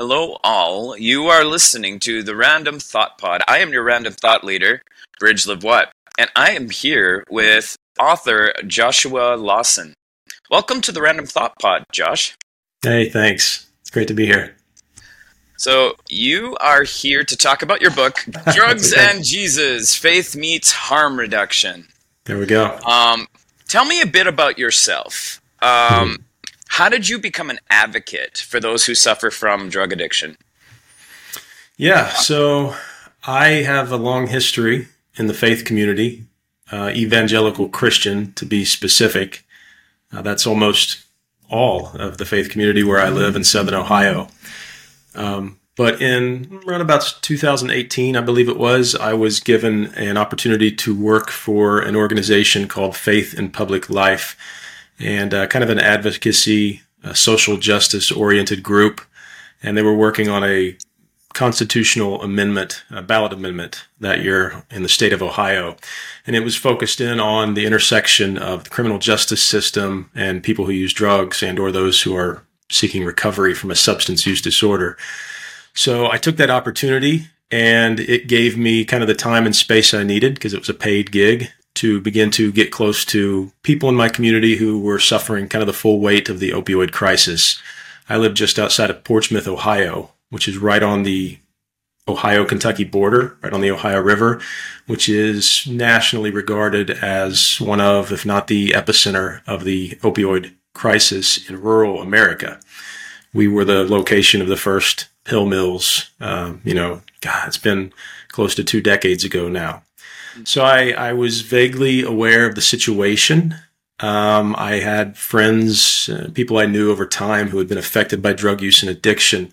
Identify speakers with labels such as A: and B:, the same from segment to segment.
A: Hello, all. You are listening to the Random Thought Pod. I am your random thought leader, Bridge What, and I am here with author Joshua Lawson. Welcome to the Random Thought Pod, Josh.
B: Hey, thanks. It's great to be here.
A: So, you are here to talk about your book, Drugs and Jesus Faith Meets Harm Reduction.
B: There we go.
A: Um, tell me a bit about yourself. Um, how did you become an advocate for those who suffer from drug addiction?
B: Yeah, so I have a long history in the faith community, uh, evangelical Christian to be specific. Uh, that's almost all of the faith community where I live in Southern Ohio. Um, but in around about 2018, I believe it was, I was given an opportunity to work for an organization called Faith in Public Life and uh, kind of an advocacy, social justice oriented group. And they were working on a constitutional amendment, a ballot amendment that year in the state of Ohio. And it was focused in on the intersection of the criminal justice system and people who use drugs and or those who are seeking recovery from a substance use disorder. So I took that opportunity and it gave me kind of the time and space I needed because it was a paid gig to begin to get close to people in my community who were suffering kind of the full weight of the opioid crisis. I live just outside of Portsmouth, Ohio, which is right on the Ohio Kentucky border, right on the Ohio River, which is nationally regarded as one of, if not the epicenter of the opioid crisis in rural America. We were the location of the first pill mills. Um, you know, God, it's been close to two decades ago now. So I, I was vaguely aware of the situation. Um, I had friends, uh, people I knew over time who had been affected by drug use and addiction.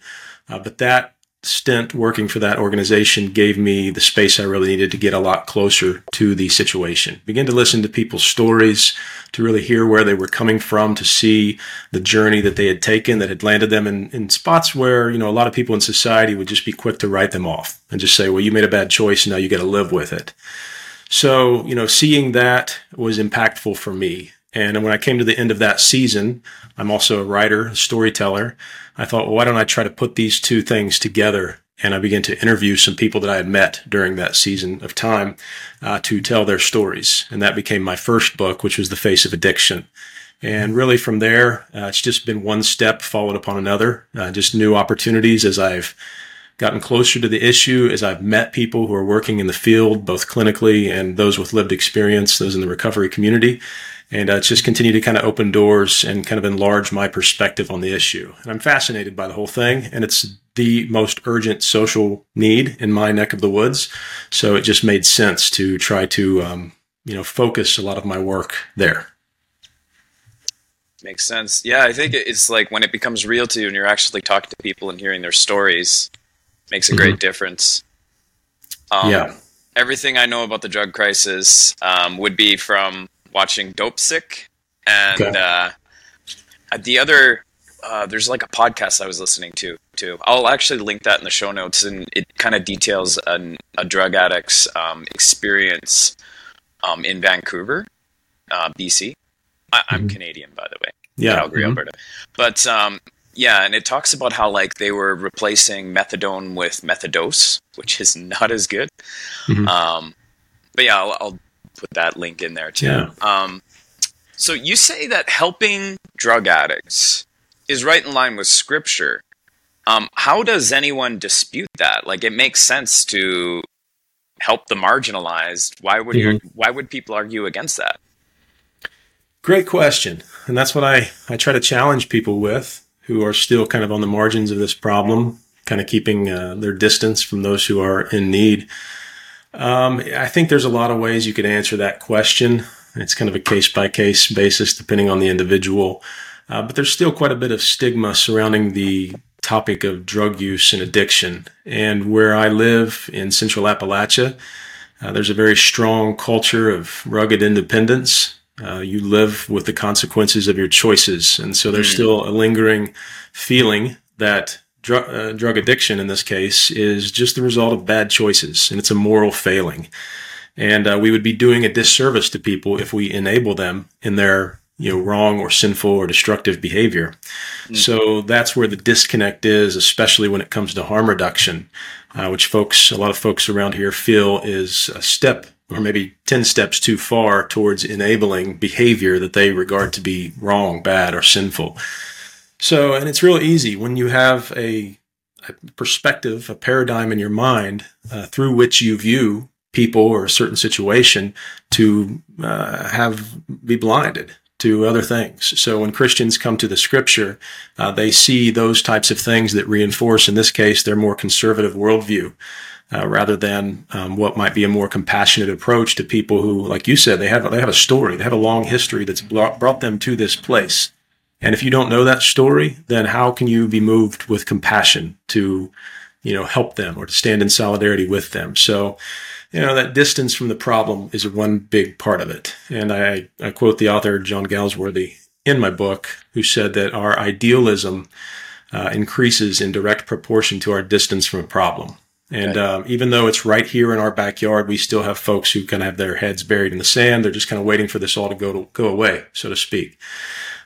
B: Uh, but that stint working for that organization gave me the space I really needed to get a lot closer to the situation. Begin to listen to people's stories, to really hear where they were coming from, to see the journey that they had taken that had landed them in, in spots where, you know, a lot of people in society would just be quick to write them off and just say, well, you made a bad choice and now you got to live with it. So, you know, seeing that was impactful for me. And when I came to the end of that season, I'm also a writer, a storyteller. I thought, well, why don't I try to put these two things together? And I began to interview some people that I had met during that season of time uh, to tell their stories. And that became my first book, which was The Face of Addiction. And really from there, uh, it's just been one step followed upon another, uh, just new opportunities as I've gotten closer to the issue as I've met people who are working in the field, both clinically and those with lived experience, those in the recovery community. And uh, it's just continued to kind of open doors and kind of enlarge my perspective on the issue. And I'm fascinated by the whole thing. And it's the most urgent social need in my neck of the woods. So it just made sense to try to, um, you know, focus a lot of my work there.
A: Makes sense. Yeah, I think it's like when it becomes real to you and you're actually talking to people and hearing their stories, makes a great mm-hmm. difference.
B: Um, yeah.
A: Everything I know about the drug crisis um, would be from watching Dopesick and okay. uh, the other. Uh, there's like a podcast I was listening to too. I'll actually link that in the show notes, and it kind of details an, a drug addict's um, experience um, in Vancouver, uh, BC. I, am mm-hmm. Canadian, by the way.
B: Yeah,
A: Calgary, mm-hmm. Alberta. But um, yeah, and it talks about how like they were replacing methadone with methadose, which is not as good. Mm-hmm. Um, but yeah, I'll, I'll, put that link in there too. Yeah. Um, so you say that helping drug addicts is right in line with scripture. Um, how does anyone dispute that? Like, it makes sense to help the marginalized. Why would mm-hmm. you? Why would people argue against that?
B: Great question, and that's what I I try to challenge people with who are still kind of on the margins of this problem, kind of keeping uh, their distance from those who are in need. Um, I think there's a lot of ways you could answer that question. It's kind of a case by case basis depending on the individual. Uh, but there's still quite a bit of stigma surrounding the topic of drug use and addiction. And where I live in central Appalachia, uh, there's a very strong culture of rugged independence uh, you live with the consequences of your choices. And so there's mm. still a lingering feeling that dr- uh, drug addiction in this case is just the result of bad choices and it's a moral failing. And uh, we would be doing a disservice to people if we enable them in their you know wrong or sinful or destructive behavior. Mm-hmm. So that's where the disconnect is, especially when it comes to harm reduction, uh, which folks, a lot of folks around here feel is a step or maybe 10 steps too far towards enabling behavior that they regard to be wrong, bad, or sinful. So, and it's real easy when you have a, a perspective, a paradigm in your mind uh, through which you view people or a certain situation to uh, have be blinded to other things. So when Christians come to the scripture, uh, they see those types of things that reinforce, in this case, their more conservative worldview. Uh, rather than um, what might be a more compassionate approach to people who, like you said, they have they have a story, they have a long history that's brought, them to this place. And if you don't know that story, then how can you be moved with compassion to, you know, help them or to stand in solidarity with them? So, you know, that distance from the problem is one big part of it. And I, I quote the author, John Galsworthy, in my book, who said that our idealism uh, increases in direct proportion to our distance from a problem. And um, even though it's right here in our backyard, we still have folks who kind of have their heads buried in the sand. They're just kind of waiting for this all to go to go away, so to speak.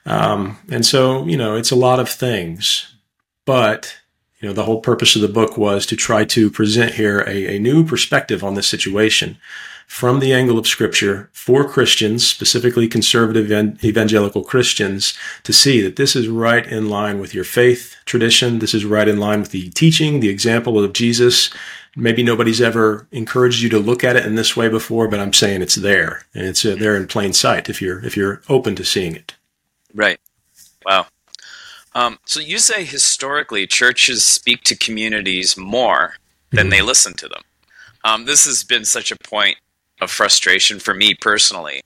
B: Um, and so, you know, it's a lot of things, but you know, the whole purpose of the book was to try to present here a, a new perspective on this situation from the angle of scripture for Christians, specifically conservative evangelical Christians, to see that this is right in line with your faith tradition. This is right in line with the teaching, the example of Jesus. Maybe nobody's ever encouraged you to look at it in this way before, but I'm saying it's there and it's uh, there in plain sight if you're, if you're open to seeing it.
A: Right. Wow. Um, so you say historically churches speak to communities more than mm-hmm. they listen to them. Um, this has been such a point of frustration for me personally.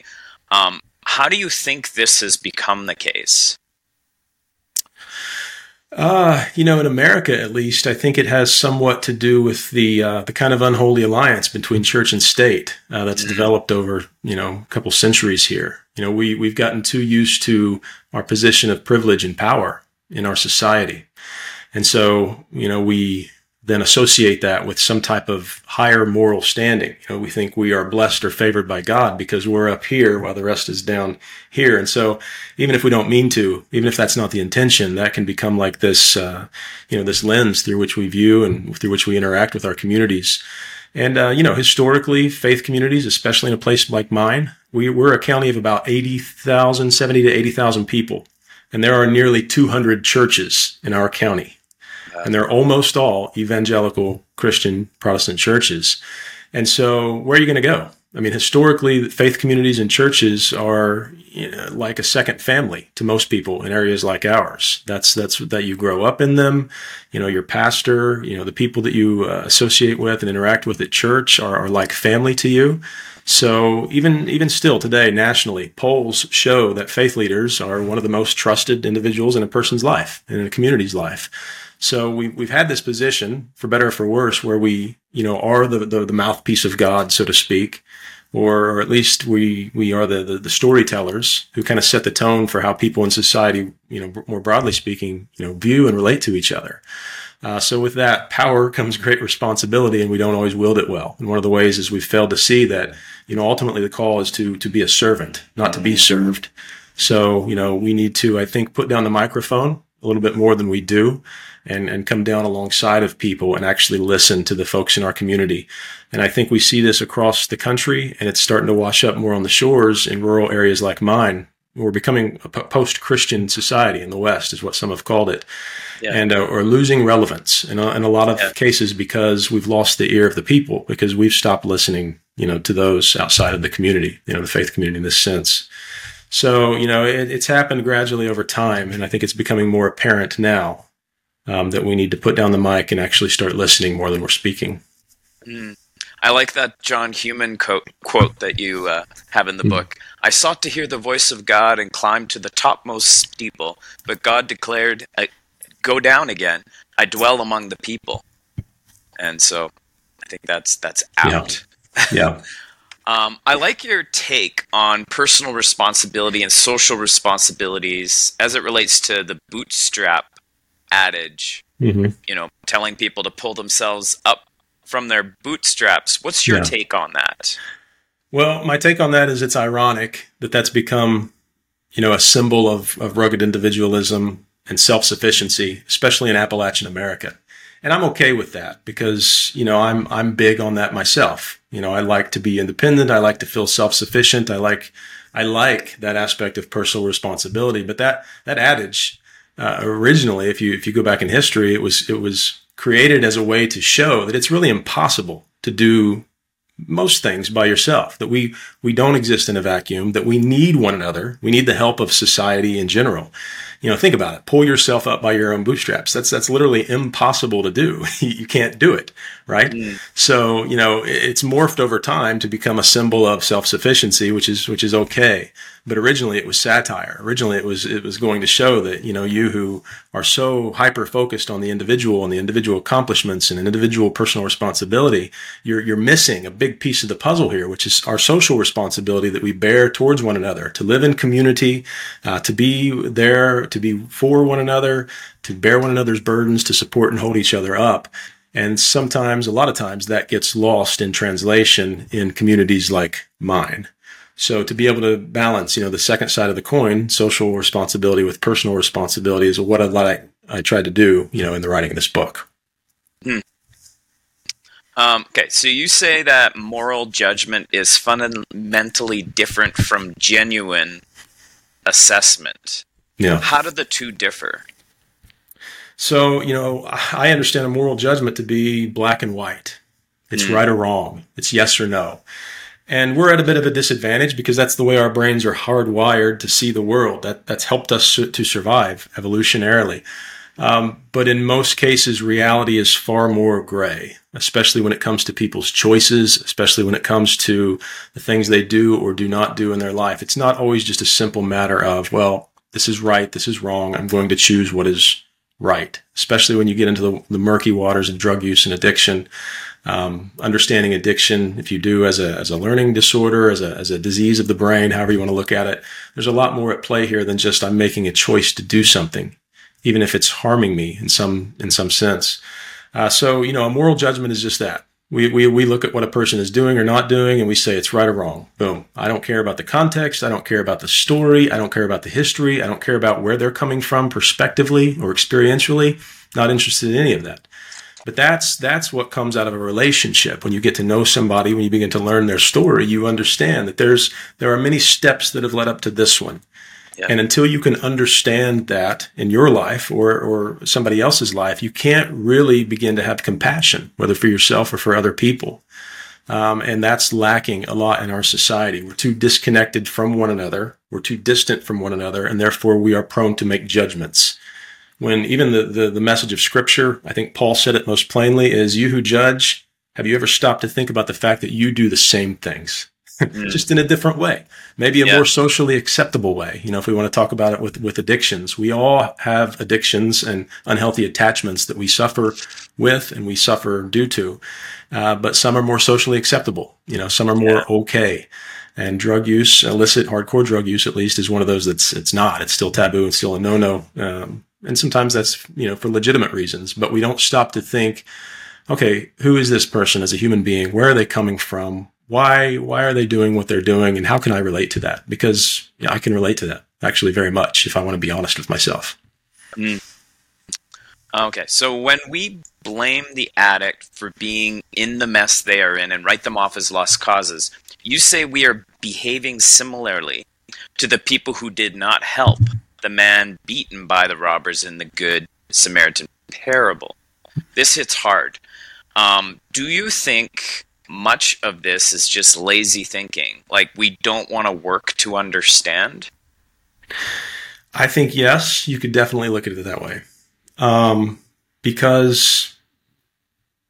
A: Um, how do you think this has become the case?
B: Uh, you know, in America at least, I think it has somewhat to do with the uh, the kind of unholy alliance between church and state uh, that's mm-hmm. developed over you know a couple centuries here. You know, we we've gotten too used to our position of privilege and power in our society. And so, you know, we then associate that with some type of higher moral standing. You know, we think we are blessed or favored by God because we're up here while the rest is down here. And so, even if we don't mean to, even if that's not the intention, that can become like this, uh, you know, this lens through which we view and through which we interact with our communities. And, uh, you know, historically, faith communities, especially in a place like mine, we, we're a county of about 80,000, 70 to 80,000 people and there are nearly 200 churches in our county. And they're almost all evangelical Christian Protestant churches. And so, where are you going to go? I mean, historically, faith communities and churches are you know, like a second family to most people in areas like ours. That's that's that you grow up in them. You know, your pastor, you know, the people that you uh, associate with and interact with at church are, are like family to you. So even even still today, nationally, polls show that faith leaders are one of the most trusted individuals in a person's life and in a community's life. So we, we've had this position, for better or for worse, where we, you know, are the, the, the mouthpiece of God, so to speak, or, or at least we, we are the, the, the, storytellers who kind of set the tone for how people in society, you know, more broadly speaking, you know, view and relate to each other. Uh, so with that power comes great responsibility, and we don't always wield it well. And one of the ways is we've failed to see that you know ultimately the call is to to be a servant, not to be served. So you know we need to I think put down the microphone a little bit more than we do, and and come down alongside of people and actually listen to the folks in our community. And I think we see this across the country, and it's starting to wash up more on the shores in rural areas like mine. We're becoming a post-Christian society in the West, is what some have called it yeah. and uh, or losing relevance in a, in a lot of yeah. cases because we've lost the ear of the people because we've stopped listening, you know, to those outside of the community, you know, the faith community in this sense. So, you know, it, it's happened gradually over time, and I think it's becoming more apparent now um, that we need to put down the mic and actually start listening more than we're speaking.
A: Mm. I like that John Newman quote, quote that you uh, have in the mm. book. I sought to hear the voice of God and climbed to the topmost steeple, but God declared, go down again. I dwell among the people, and so I think that's that's out.
B: Yeah. yeah.
A: um, I like your take on personal responsibility and social responsibilities as it relates to the bootstrap adage. Mm-hmm. You know, telling people to pull themselves up from their bootstraps. What's your yeah. take on that?
B: Well, my take on that is it's ironic that that's become you know, a symbol of, of rugged individualism and self-sufficiency, especially in Appalachian America. And I'm okay with that because, you know, I'm, I'm big on that myself. You know, I like to be independent. I like to feel self-sufficient. I like, I like that aspect of personal responsibility. But that, that adage, uh, originally, if you, if you go back in history, it was, it was created as a way to show that it's really impossible to do most things by yourself that we we don't exist in a vacuum that we need one another we need the help of society in general you know think about it pull yourself up by your own bootstraps that's that's literally impossible to do you can't do it right mm. so you know it's morphed over time to become a symbol of self-sufficiency which is which is okay but originally it was satire. Originally it was it was going to show that you know you who are so hyper focused on the individual and the individual accomplishments and individual personal responsibility, you're you're missing a big piece of the puzzle here, which is our social responsibility that we bear towards one another, to live in community, uh, to be there, to be for one another, to bear one another's burdens, to support and hold each other up. And sometimes, a lot of times, that gets lost in translation in communities like mine. So to be able to balance, you know, the second side of the coin, social responsibility with personal responsibility is what I like. I tried to do, you know, in the writing of this book. Hmm.
A: Um, okay, so you say that moral judgment is fundamentally different from genuine assessment.
B: Yeah.
A: How do the two differ?
B: So, you know, I understand a moral judgment to be black and white. It's mm. right or wrong. It's yes or no. And we're at a bit of a disadvantage because that's the way our brains are hardwired to see the world. That, that's helped us to survive evolutionarily. Um, but in most cases, reality is far more gray, especially when it comes to people's choices, especially when it comes to the things they do or do not do in their life. It's not always just a simple matter of, well, this is right, this is wrong. I'm going to choose what is right, especially when you get into the, the murky waters of drug use and addiction um, understanding addiction, if you do as a, as a learning disorder, as a, as a disease of the brain, however you want to look at it, there's a lot more at play here than just I'm making a choice to do something, even if it's harming me in some, in some sense. Uh, so, you know, a moral judgment is just that. We, we, we look at what a person is doing or not doing and we say it's right or wrong. Boom. I don't care about the context. I don't care about the story. I don't care about the history. I don't care about where they're coming from perspectively or experientially. Not interested in any of that. But that's that's what comes out of a relationship. When you get to know somebody, when you begin to learn their story, you understand that there's there are many steps that have led up to this one. Yeah. And until you can understand that in your life or, or somebody else's life, you can't really begin to have compassion, whether for yourself or for other people. Um, and that's lacking a lot in our society. We're too disconnected from one another. We're too distant from one another. And therefore we are prone to make judgments when even the, the, the message of scripture, I think Paul said it most plainly, is you who judge, have you ever stopped to think about the fact that you do the same things? Mm. just in a different way, maybe a yeah. more socially acceptable way. You know, if we want to talk about it with, with addictions, we all have addictions and unhealthy attachments that we suffer with and we suffer due to. Uh, but some are more socially acceptable. You know, some are more yeah. okay. And drug use, illicit, hardcore drug use, at least, is one of those that's it's not. It's still taboo. It's still a no no. Um, and sometimes that's you know for legitimate reasons but we don't stop to think okay who is this person as a human being where are they coming from why why are they doing what they're doing and how can i relate to that because yeah, i can relate to that actually very much if i want to be honest with myself mm.
A: okay so when we blame the addict for being in the mess they are in and write them off as lost causes you say we are behaving similarly to the people who did not help the man beaten by the robbers in the Good Samaritan parable. This hits hard. Um, do you think much of this is just lazy thinking? Like we don't want to work to understand?
B: I think yes, you could definitely look at it that way. Um, because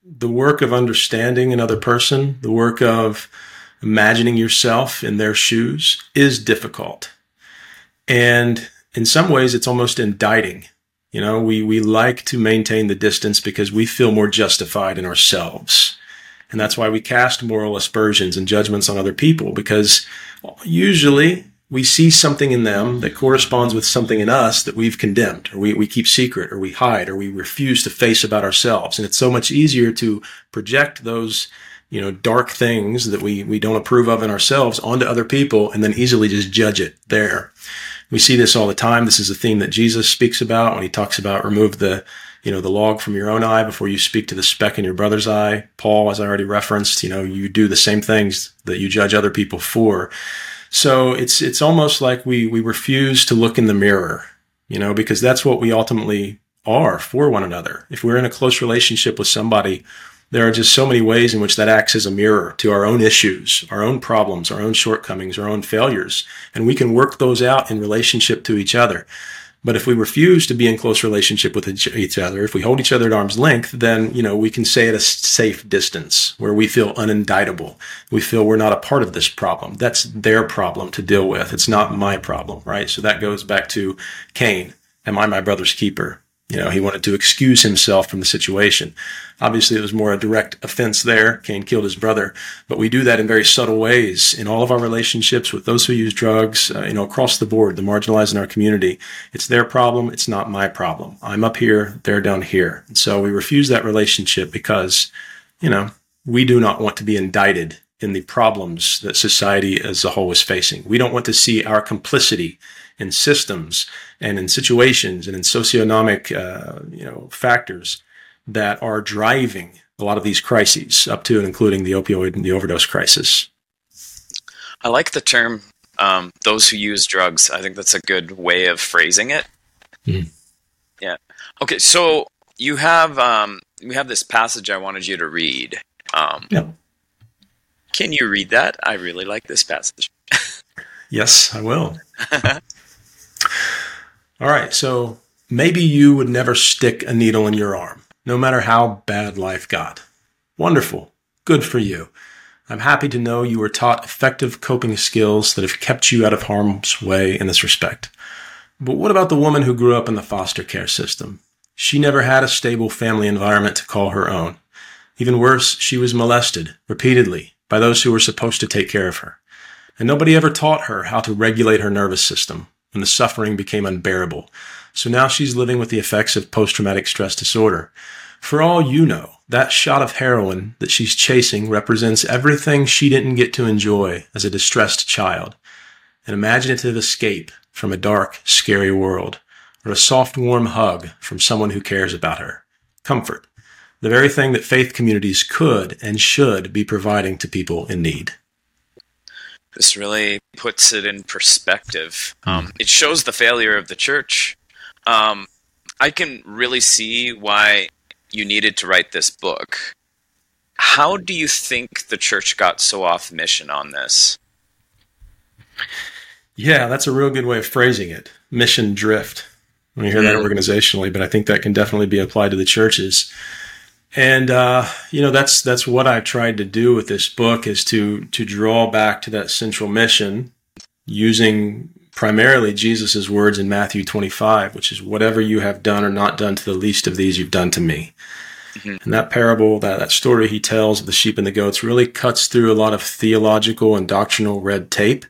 B: the work of understanding another person, the work of imagining yourself in their shoes is difficult. And in some ways, it's almost indicting. You know, we, we like to maintain the distance because we feel more justified in ourselves. And that's why we cast moral aspersions and judgments on other people because usually we see something in them that corresponds with something in us that we've condemned or we, we keep secret or we hide or we refuse to face about ourselves. And it's so much easier to project those, you know, dark things that we, we don't approve of in ourselves onto other people and then easily just judge it there. We see this all the time. This is a theme that Jesus speaks about when he talks about remove the, you know, the log from your own eye before you speak to the speck in your brother's eye. Paul, as I already referenced, you know, you do the same things that you judge other people for. So it's it's almost like we we refuse to look in the mirror, you know, because that's what we ultimately are for one another. If we're in a close relationship with somebody, there are just so many ways in which that acts as a mirror to our own issues, our own problems, our own shortcomings, our own failures, and we can work those out in relationship to each other. But if we refuse to be in close relationship with each other, if we hold each other at arm's length, then, you know, we can stay at a safe distance where we feel unindictable. We feel we're not a part of this problem. That's their problem to deal with. It's not my problem, right? So that goes back to Cain. Am I my brother's keeper? You know, he wanted to excuse himself from the situation. Obviously, it was more a direct offense there. Cain killed his brother, but we do that in very subtle ways in all of our relationships with those who use drugs, uh, you know, across the board, the marginalized in our community. It's their problem. It's not my problem. I'm up here. They're down here. And so we refuse that relationship because, you know, we do not want to be indicted in the problems that society as a whole is facing. We don't want to see our complicity in systems and in situations and in socioeconomic uh, you know factors that are driving a lot of these crises up to and including the opioid and the overdose crisis.
A: I like the term um, those who use drugs. I think that's a good way of phrasing it. Mm. Yeah. Okay, so you have um, we have this passage I wanted you to read. Um, yeah. Can you read that? I really like this passage.
B: yes, I will. All right, so maybe you would never stick a needle in your arm, no matter how bad life got. Wonderful. Good for you. I'm happy to know you were taught effective coping skills that have kept you out of harm's way in this respect. But what about the woman who grew up in the foster care system? She never had a stable family environment to call her own. Even worse, she was molested repeatedly by those who were supposed to take care of her. And nobody ever taught her how to regulate her nervous system when the suffering became unbearable. So now she's living with the effects of post traumatic stress disorder. For all you know, that shot of heroin that she's chasing represents everything she didn't get to enjoy as a distressed child an imaginative escape from a dark, scary world, or a soft, warm hug from someone who cares about her. Comfort. The very thing that faith communities could and should be providing to people in need
A: this really puts it in perspective. Um, it shows the failure of the church. Um, I can really see why you needed to write this book. How do you think the church got so off mission on this?
B: Yeah, that's a real good way of phrasing it. Mission drift. When you hear that organizationally, but I think that can definitely be applied to the churches. And uh, you know that's that's what I've tried to do with this book is to to draw back to that central mission using primarily Jesus' words in Matthew 25, which is whatever you have done or not done to the least of these, you've done to me. Mm-hmm. And that parable, that, that story he tells of the sheep and the goats really cuts through a lot of theological and doctrinal red tape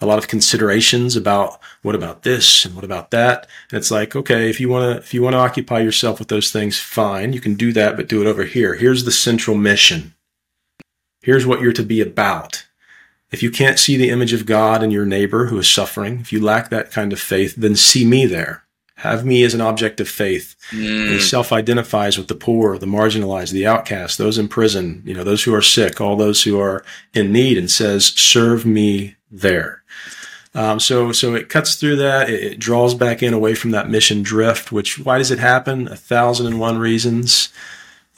B: a lot of considerations about what about this and what about that. And it's like, okay, if you want to, if you want to occupy yourself with those things, fine, you can do that, but do it over here. Here's the central mission. Here's what you're to be about. If you can't see the image of God in your neighbor who is suffering, if you lack that kind of faith, then see me there. Have me as an object of faith. Mm. He self-identifies with the poor, the marginalized, the outcast, those in prison, you know, those who are sick, all those who are in need, and says, "Serve me there." Um, so, so it cuts through that. It, it, draws back in away from that mission drift. Which why does it happen? A thousand and one reasons.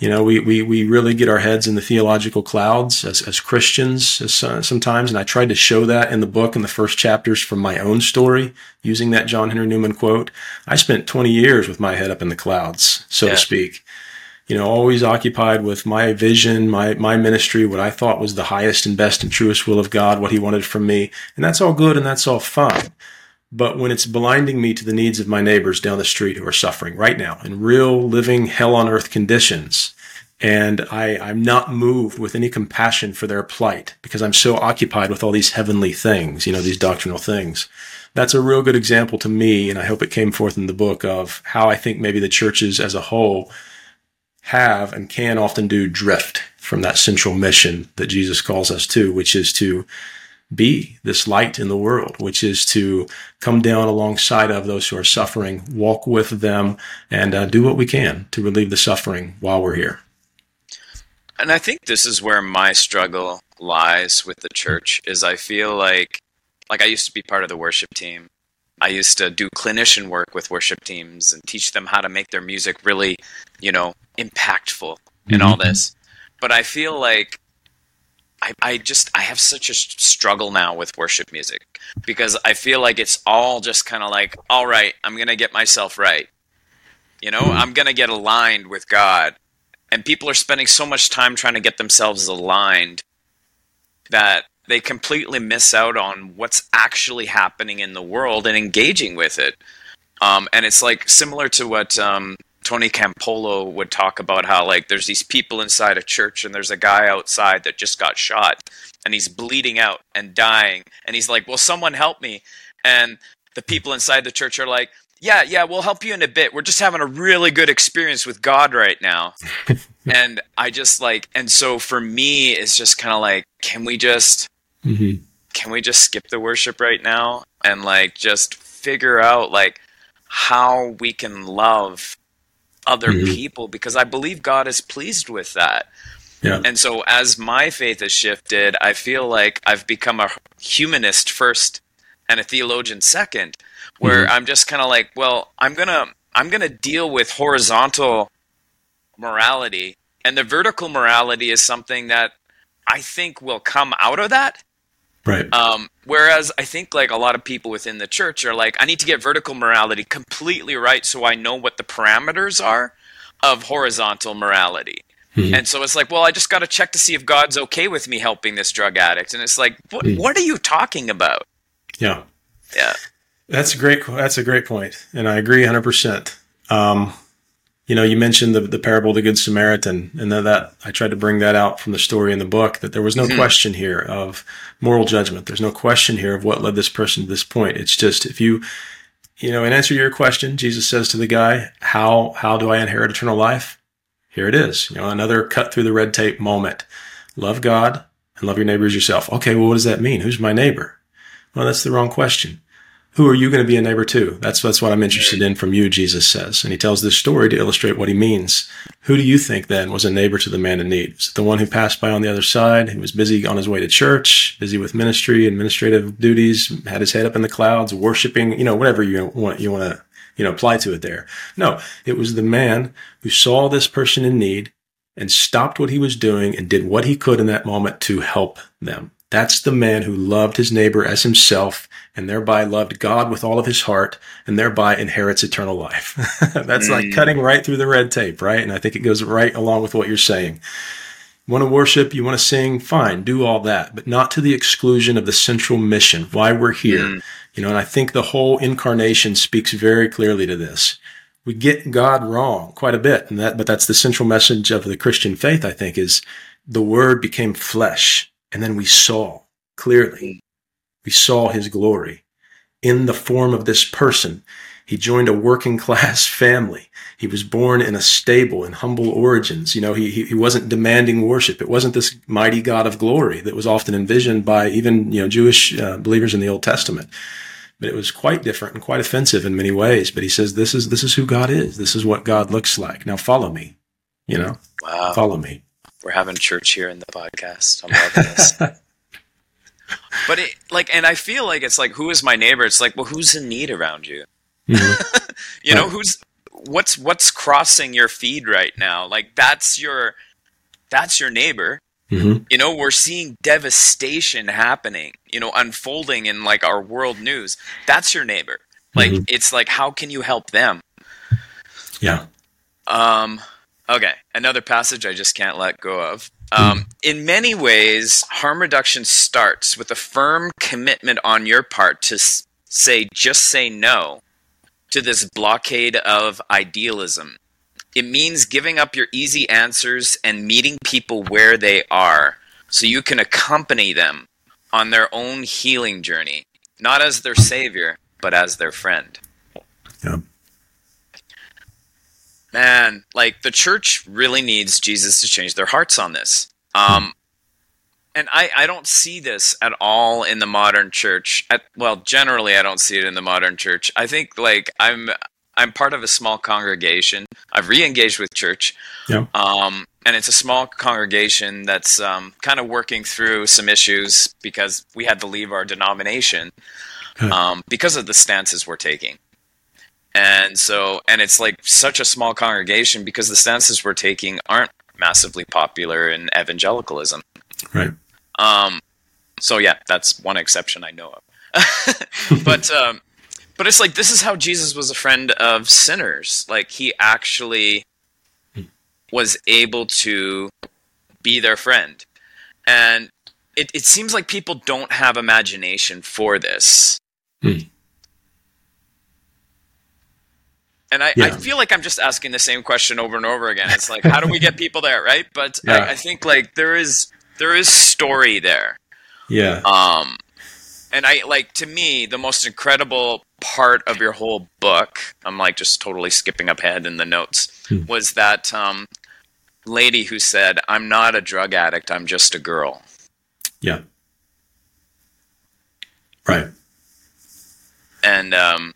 B: You know, we we we really get our heads in the theological clouds as as Christians as, uh, sometimes, and I tried to show that in the book in the first chapters from my own story using that John Henry Newman quote. I spent 20 years with my head up in the clouds, so yeah. to speak you know, always occupied with my vision, my, my ministry, what I thought was the highest and best and truest will of God, what he wanted from me. And that's all good and that's all fine. But when it's blinding me to the needs of my neighbors down the street who are suffering right now in real living hell on earth conditions, and I, I'm not moved with any compassion for their plight because I'm so occupied with all these heavenly things, you know, these doctrinal things. That's a real good example to me, and I hope it came forth in the book of how I think maybe the churches as a whole have and can often do drift from that central mission that Jesus calls us to, which is to be this light in the world, which is to come down alongside of those who are suffering, walk with them, and uh, do what we can to relieve the suffering while we're here.
A: And I think this is where my struggle lies with the church is I feel like like I used to be part of the worship team. I used to do clinician work with worship teams and teach them how to make their music really, you know, impactful and all mm-hmm. this. But I feel like I, I just I have such a struggle now with worship music because I feel like it's all just kind of like all right I'm gonna get myself right. You know I'm gonna get aligned with God. And people are spending so much time trying to get themselves aligned that they completely miss out on what's actually happening in the world and engaging with it. Um, and it's like similar to what um, Tony Campolo would talk about how like there's these people inside a church and there's a guy outside that just got shot and he's bleeding out and dying and he's like, "Will someone help me?" And the people inside the church are like, "Yeah, yeah, we'll help you in a bit. We're just having a really good experience with God right now." and I just like and so for me it's just kind of like, can we just mm-hmm. can we just skip the worship right now and like just figure out like how we can love other mm-hmm. people because I believe God is pleased with that. Yeah. And so as my faith has shifted, I feel like I've become a humanist first and a theologian second, where mm-hmm. I'm just kind of like, well, I'm going to I'm going to deal with horizontal morality and the vertical morality is something that I think will come out of that.
B: Right.
A: Um, whereas I think like a lot of people within the church are like, I need to get vertical morality completely right so I know what the parameters are of horizontal morality. Mm-hmm. And so it's like, well, I just got to check to see if God's okay with me helping this drug addict. And it's like, what, mm-hmm. what are you talking about?
B: Yeah.
A: Yeah.
B: That's a great, that's a great point. And I agree hundred um, percent you know, you mentioned the, the parable of the Good Samaritan, and that, that I tried to bring that out from the story in the book that there was no mm-hmm. question here of moral judgment. There's no question here of what led this person to this point. It's just if you, you know, in answer to your question, Jesus says to the guy, "How how do I inherit eternal life?" Here it is. You know, another cut through the red tape moment. Love God and love your neighbor as yourself. Okay, well, what does that mean? Who's my neighbor? Well, that's the wrong question who are you going to be a neighbor to? That's, that's what I'm interested in from you, Jesus says. And he tells this story to illustrate what he means. Who do you think then was a neighbor to the man in need? Was it the one who passed by on the other side? He was busy on his way to church, busy with ministry, administrative duties, had his head up in the clouds, worshiping, you know, whatever you want, you want to, you know, apply to it there. No, it was the man who saw this person in need and stopped what he was doing and did what he could in that moment to help them. That's the man who loved his neighbor as himself and thereby loved God with all of his heart and thereby inherits eternal life. That's mm. like cutting right through the red tape, right? And I think it goes right along with what you're saying. You want to worship, you want to sing, fine, do all that, but not to the exclusion of the central mission, why we're here. Mm. You know, and I think the whole incarnation speaks very clearly to this. We get God wrong quite a bit, and that, but that's the central message of the Christian faith, I think, is the word became flesh and then we saw clearly, we saw his glory in the form of this person. He joined a working class family. He was born in a stable in humble origins. You know, he, he wasn't demanding worship. It wasn't this mighty God of glory that was often envisioned by even, you know, Jewish uh, believers in the Old Testament. But it was quite different and quite offensive in many ways. But he says, this is, this is who God is. This is what God looks like. Now follow me, you know, wow. follow me
A: we're having church here in the podcast. I'm loving this. but it like, and I feel like it's like, who is my neighbor? It's like, well, who's in need around you? Mm-hmm. you know, who's what's what's crossing your feed right now? Like that's your that's your neighbor. Mm-hmm. You know, we're seeing devastation happening, you know, unfolding in like our world news. That's your neighbor. Like mm-hmm. it's like how can you help them?
B: Yeah.
A: Um Okay, another passage I just can't let go of. Um, in many ways, harm reduction starts with a firm commitment on your part to say, just say no to this blockade of idealism. It means giving up your easy answers and meeting people where they are so you can accompany them on their own healing journey, not as their savior, but as their friend.
B: Yeah
A: man, like the church really needs Jesus to change their hearts on this. Um, and I, I don't see this at all in the modern church. At, well, generally, I don't see it in the modern church. I think like I'm I'm part of a small congregation. I've re-engaged with church,
B: yeah.
A: um, and it's a small congregation that's um, kind of working through some issues because we had to leave our denomination um, because of the stances we're taking. And so, and it's like such a small congregation because the stances we're taking aren't massively popular in evangelicalism.
B: Right.
A: Um, so yeah, that's one exception I know of. but um, but it's like this is how Jesus was a friend of sinners. Like he actually was able to be their friend, and it it seems like people don't have imagination for this.
B: Hmm.
A: And I,
B: Yeah.
A: I feel like I'm just asking the same question over and over again. It's like, how do we get people there, right? But
B: Yeah.
A: I, I think like there is there is story there.
B: Yeah.
A: Um, and I like to me the most incredible part of your whole book. I'm like just totally skipping ahead in the notes.
B: Hmm.
A: Was that um, lady who said, "I'm not a drug addict. I'm just a girl."
B: Yeah. Right.
A: and um,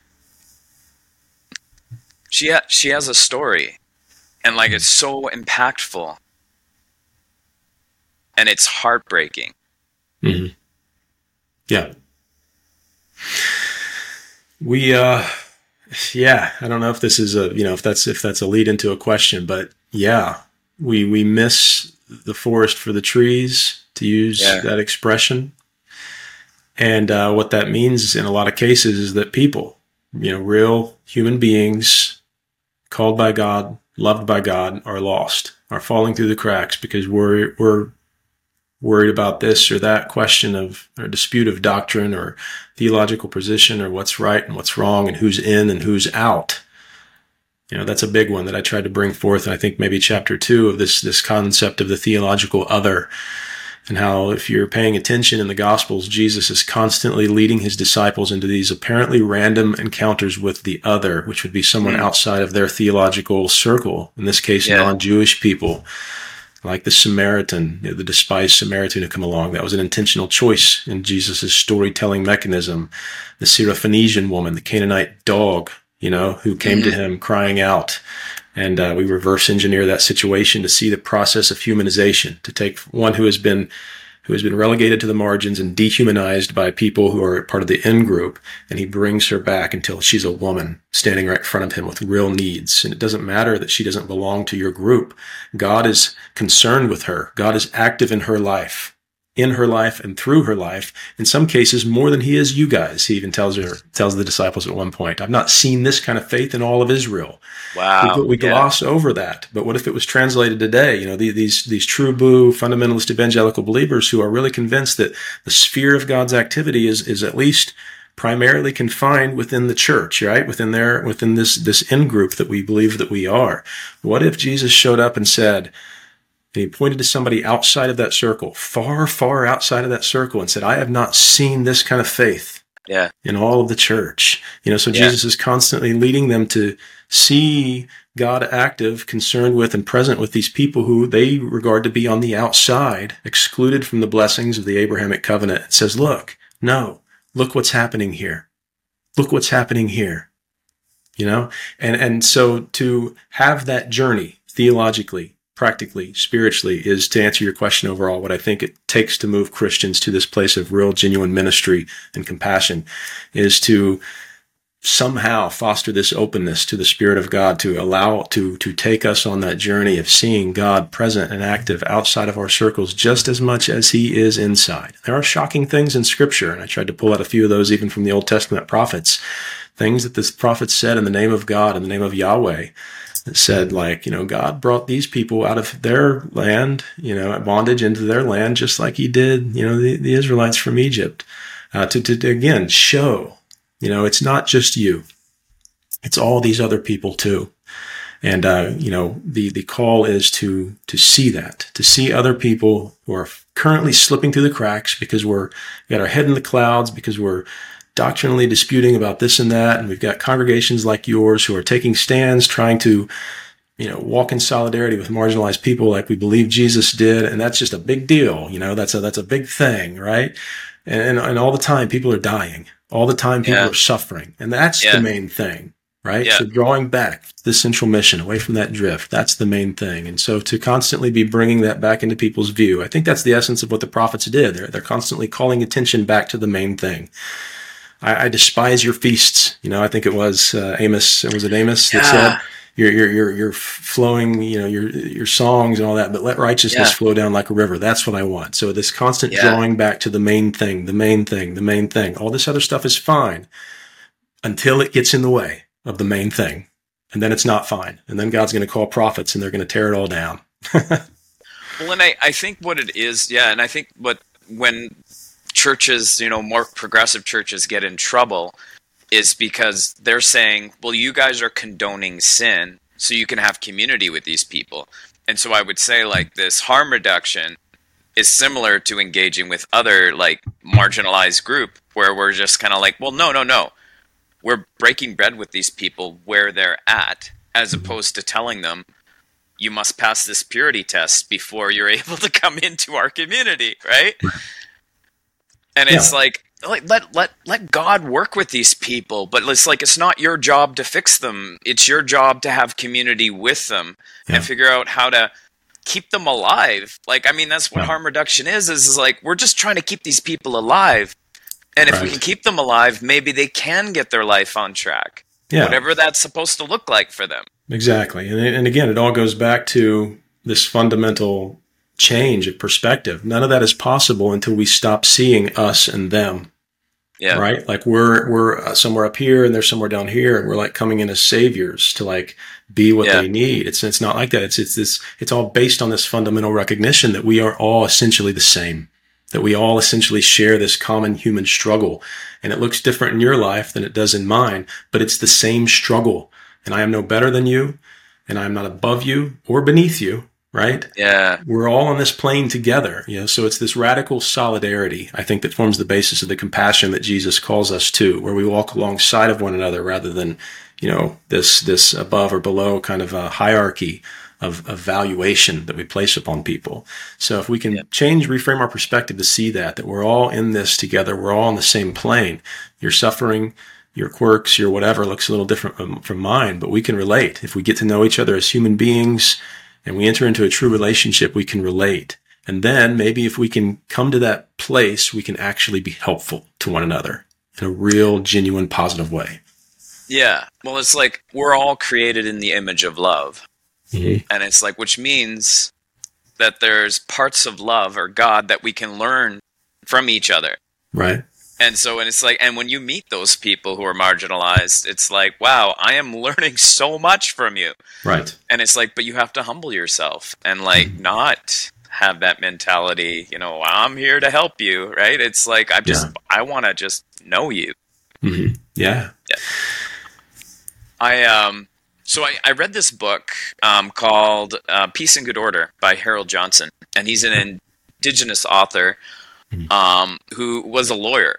A: she ha- she has a story, and like it's so impactful, and it's heartbreaking.
B: hmm Yeah. We uh yeah, I don't know if this is a you know if that's if that's a lead into a question, but yeah, we we miss the forest for the trees to use
A: Yeah.
B: that expression. And uh, what that means in a lot of cases is that people, you know, real human beings called by God, loved by God, are lost, are falling through the cracks because we're we're worried about this or that question of or dispute of doctrine or theological position or what's right and what's wrong and who's in and who's out. You know, that's a big one that I tried to bring forth. And I think maybe chapter two of this, this concept of the theological other and how if you're paying attention in the gospels, Jesus is constantly leading his disciples into these apparently random encounters with the other, which would be someone
A: Mm.
B: outside of their theological circle. In this case,
A: Yeah.
B: non-Jewish people like the Samaritan, the despised Samaritan who come along. That was an intentional choice in Jesus' storytelling mechanism. The Syrophoenician woman, the Canaanite dog, you know, who came to him crying out. And uh, we reverse engineer that situation to see the process of humanization, to take one who has been who has been relegated to the margins and dehumanized by people who are part of the in group, and he brings her back until she's a woman standing right in front of him with real needs. And it doesn't matter that she doesn't belong to your group. God is concerned with her. God is active in her life, in her life and through her life. In some cases, more than he is you guys. He even tells her, tells the disciples at one point, I've not seen this kind of faith in all of Israel
A: Wow,
B: we, we
A: yeah.
B: gloss over that. But what if it was translated today? You know, the, these these true blue fundamentalist evangelical believers who are really convinced that the sphere of God's activity is is at least primarily confined within the church, right? Within their within this this in group that we believe that we are. What if Jesus showed up and said, and he pointed to somebody outside of that circle, far, far outside of that circle, and said, I have not seen this kind of faith
A: Yeah,
B: in all of the church. You know, so
A: Yeah.
B: Jesus is constantly leading them to see God active, concerned with, and present with these people who they regard to be on the outside, excluded from the blessings of the Abrahamic covenant. It says, look, no, look what's happening here. Look what's happening here. You know, and, and so to have that journey theologically, practically, spiritually is to answer your question overall, what I think it takes to move Christians to this place of real, genuine ministry and compassion is to somehow foster this openness to the Spirit of God to allow to to take us on that journey of seeing God present and active outside of our circles just as much as He is inside. There are shocking things in Scripture, and I tried to pull out a few of those even from the Old Testament prophets, things that the prophets said in the name of God, in the name of Yahweh. That said, like, you know, God brought these people out of their land, you know, bondage into their land, just like He did, you know, the, the Israelites from Egypt, uh, to, to, to again show you know, it's not just you. It's all these other people too. And, uh, you know, the, the call is to, to see that, to see other people who are currently slipping through the cracks because we're got our head in the clouds, because we're doctrinally disputing about this and that. And we've got congregations like yours who are taking stands, trying to you know, walk in solidarity with marginalized people like we believe Jesus did. And that's just a big deal. You know, that's a, that's a big thing, right? And, and, all the time people are dying. All the time people yeah. are suffering. And that's yeah. the main thing, right? Yeah. So drawing back the central mission away from that drift, that's the main thing. And so to constantly be bringing that back into people's view, I think that's the essence of what the prophets did. They're, they're constantly calling attention back to the main thing. I, I despise your feasts. You know, I think it was uh, Amos, it was it Amos that said, your your your your flowing, you know, your your songs and all that, but let righteousness yeah. flow down like a river. That's what I want. So this constant yeah. drawing back to the main thing, the main thing, the main thing. All this other stuff is fine until it gets in the way of the main thing. And then it's not fine. And then God's going to call prophets and they're going to tear it all down.
A: well, and I, I think what it is, yeah, and I think what when churches, you know, more progressive churches get in trouble is because they're saying, well, you guys are condoning sin, so you can have community with these people. And so I would say, like, this harm reduction is similar to engaging with other, like, marginalized group where we're just kind of like, well, no, no, no. We're breaking bread with these people where they're at, as mm-hmm. opposed to telling them, you must pass this purity test before you're able to come into our community, right? And it's yeah. like like let let let God work with these people, but it's like it's not your job to fix them. It's your job to have community with them yeah. and figure out how to keep them alive. Like I mean, that's what yeah. harm reduction is. Is, is like we're just trying to keep these people alive, and if right. we can keep them alive, maybe they can get their life on track. Yeah. whatever that's supposed to look like for them.
B: Exactly, and and again, it all goes back to this fundamental change of perspective. None of that is possible until we stop seeing us and them yeah. Right. Like we're, we're uh, somewhere up here and they're somewhere down here and we're like coming in as saviors to like be what yeah. they need. It's, it's not like that. It's, it's this, it's all based on this fundamental recognition that we are all essentially the same, that we all essentially share this common human struggle. And it looks different in your life than it does in mine, but it's the same struggle. And I am no better than you and I am not above you or beneath you right?
A: Yeah.
B: We're all on this plane together, you know, so it's this radical solidarity, I think, that forms the basis of the compassion that Jesus calls us to, where we walk alongside of one another rather than, you know, this, this above or below kind of a hierarchy of, of valuation that we place upon people. So if we can yeah. change, reframe our perspective to see that, that we're all in this together, we're all on the same plane. Your suffering, your quirks, your whatever looks a little different from, from mine, but we can relate. If we get to know each other as human beings, and we enter into a true relationship, we can relate. And then maybe if we can come to that place, we can actually be helpful to one another in a real, genuine, positive way.
A: Yeah. Well, it's like we're all created in the image of love. Mm-hmm. And it's like, which means that there's parts of love or God that we can learn from each other.
B: Right.
A: And so, and it's like, and when you meet those people who are marginalized, it's like, wow, I am learning so much from you.
B: Right.
A: And it's like, but you have to humble yourself and like mm-hmm. not have that mentality, you know, I'm here to help you, right? It's like, I'm just, yeah. I want to just know you.
B: Mm-hmm. Yeah.
A: Yeah. I, um, so I, I read this book um, called uh, Peace and Good Order by Harold Johnson, and he's an indigenous author mm-hmm. um, who was a lawyer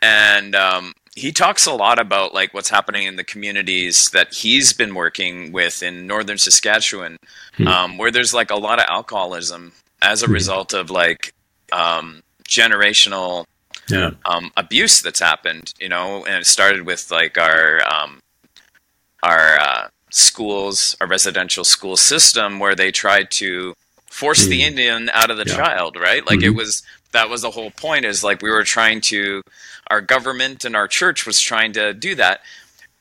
A: and um, he talks a lot about like what's happening in the communities that he's been working with in northern Saskatchewan, hmm. um, where there's like a lot of alcoholism as a hmm. result of like um, generational yeah. Um, abuse that's happened. You know, and it started with like our um, our uh, schools, our residential school system, where they tried to force the hmm. Indian out of the yeah. child. Right, like mm-hmm. it was that was the whole point. Is like we were trying to our government and our church was trying to do that.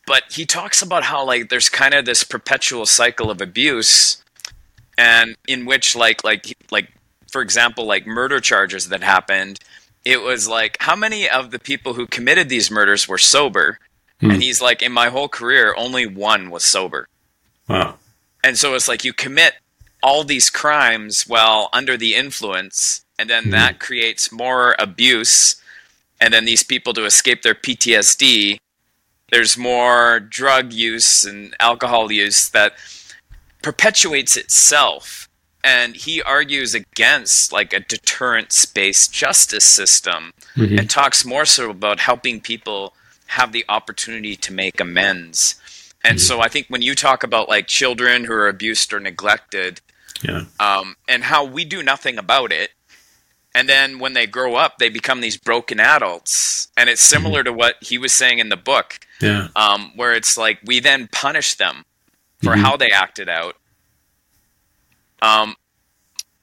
A: But he talks about how like there's kind of this perpetual cycle of abuse and in which like like like for example like murder charges that happened it was like how many of the people who committed these murders were sober hmm. and he's like in my whole career only one was sober
B: wow
A: and so it's like you commit all these crimes while under the influence and then hmm. that creates more abuse and then these people to escape their PTSD, there's more drug use and alcohol use that perpetuates itself. And he argues against like a deterrence based justice system mm-hmm. and talks more so about helping people have the opportunity to make amends And mm-hmm. so I think when you talk about like children who are abused or neglected,
B: yeah,
A: um, and how we do nothing about it, and then when they grow up, they become these broken adults, and it's similar mm-hmm. to what he was saying in the book,
B: yeah,
A: um, where it's like we then punish them for mm-hmm. how they acted out. Um,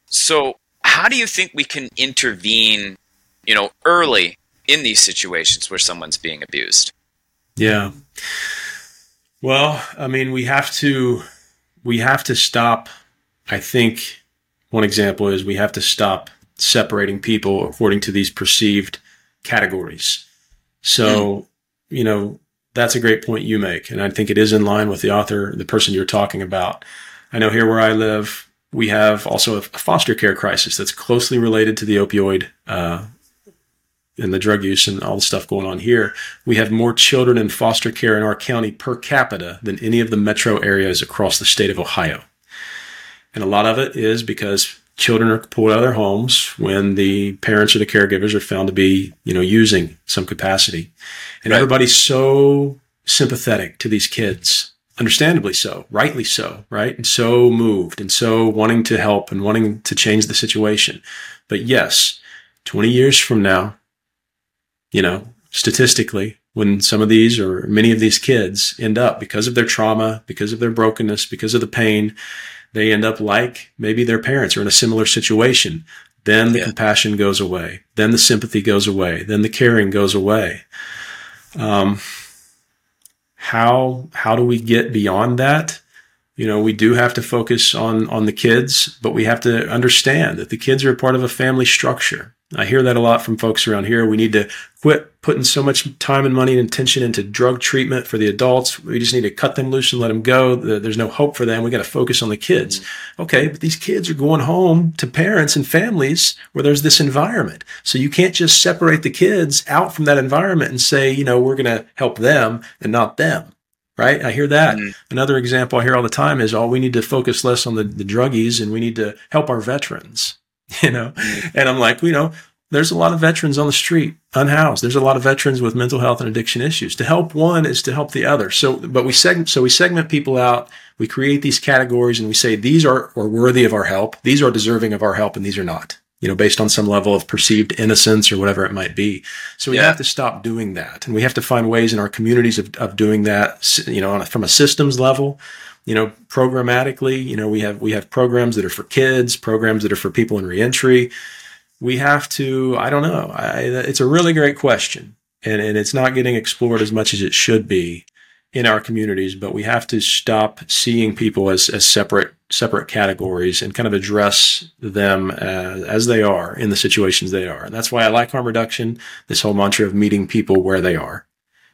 A: so how do you think we can intervene, you know, early in these situations where someone's being abused?
B: Yeah. Well, I mean, we have to we have to stop. I think one example is we have to stop separating people according to these perceived categories. So, mm. you know, that's a great point you make, and I think it is in line with the author, the person you're talking about. I know here where I live, we have also a foster care crisis that's closely related to the opioid uh, and the drug use and all the stuff going on here, we have more children in foster care in our county per capita than any of the metro areas across the state of Ohio. And a lot of it is because children are pulled out of their homes when the parents or the caregivers are found to be, you know, using some capacity. And right. everybody's so sympathetic to these kids, understandably so, rightly so, right? And so moved and so wanting to help and wanting to change the situation. But yes, 20 years from now, you know, statistically, when some of these or many of these kids end up because of their trauma, because of their brokenness, because of the pain, they end up like maybe their parents are in a similar situation. Then the yeah. compassion goes away. Then the sympathy goes away. Then the caring goes away. Um, how how do we get beyond that? You know, we do have to focus on on the kids, but we have to understand that the kids are a part of a family structure. I hear that a lot from folks around here. We need to quit putting so much time and money and attention into drug treatment for the adults. We just need to cut them loose and let them go. There's no hope for them. We got to focus on the kids. Okay, but these kids are going home to parents and families where there's this environment. So you can't just separate the kids out from that environment and say, you know, we're going to help them and not them right? I hear that. Mm-hmm. Another example I hear all the time is, oh, we need to focus less on the, the druggies and we need to help our veterans. you know? And I'm like, you know, there's a lot of veterans on the street unhoused. There's a lot of veterans with mental health and addiction issues. To help one is to help the other. So, but we segment, so we segment people out. We create these categories and we say these are, are worthy of our help. These are deserving of our help and these are not, you know, based on some level of perceived innocence or whatever it might be. So we yeah. have to stop doing that. And we have to find ways in our communities of, of doing that, you know, a, from a systems level you know, programmatically, you know, we have we have programs that are for kids, programs that are for people in reentry. We have to, I don't know. I, it's a really great question, and and it's not getting explored as much as it should be in our communities. But we have to stop seeing people as as separate separate categories and kind of address them as, as they are in the situations they are. And that's why I like harm reduction. This whole mantra of meeting people where they are,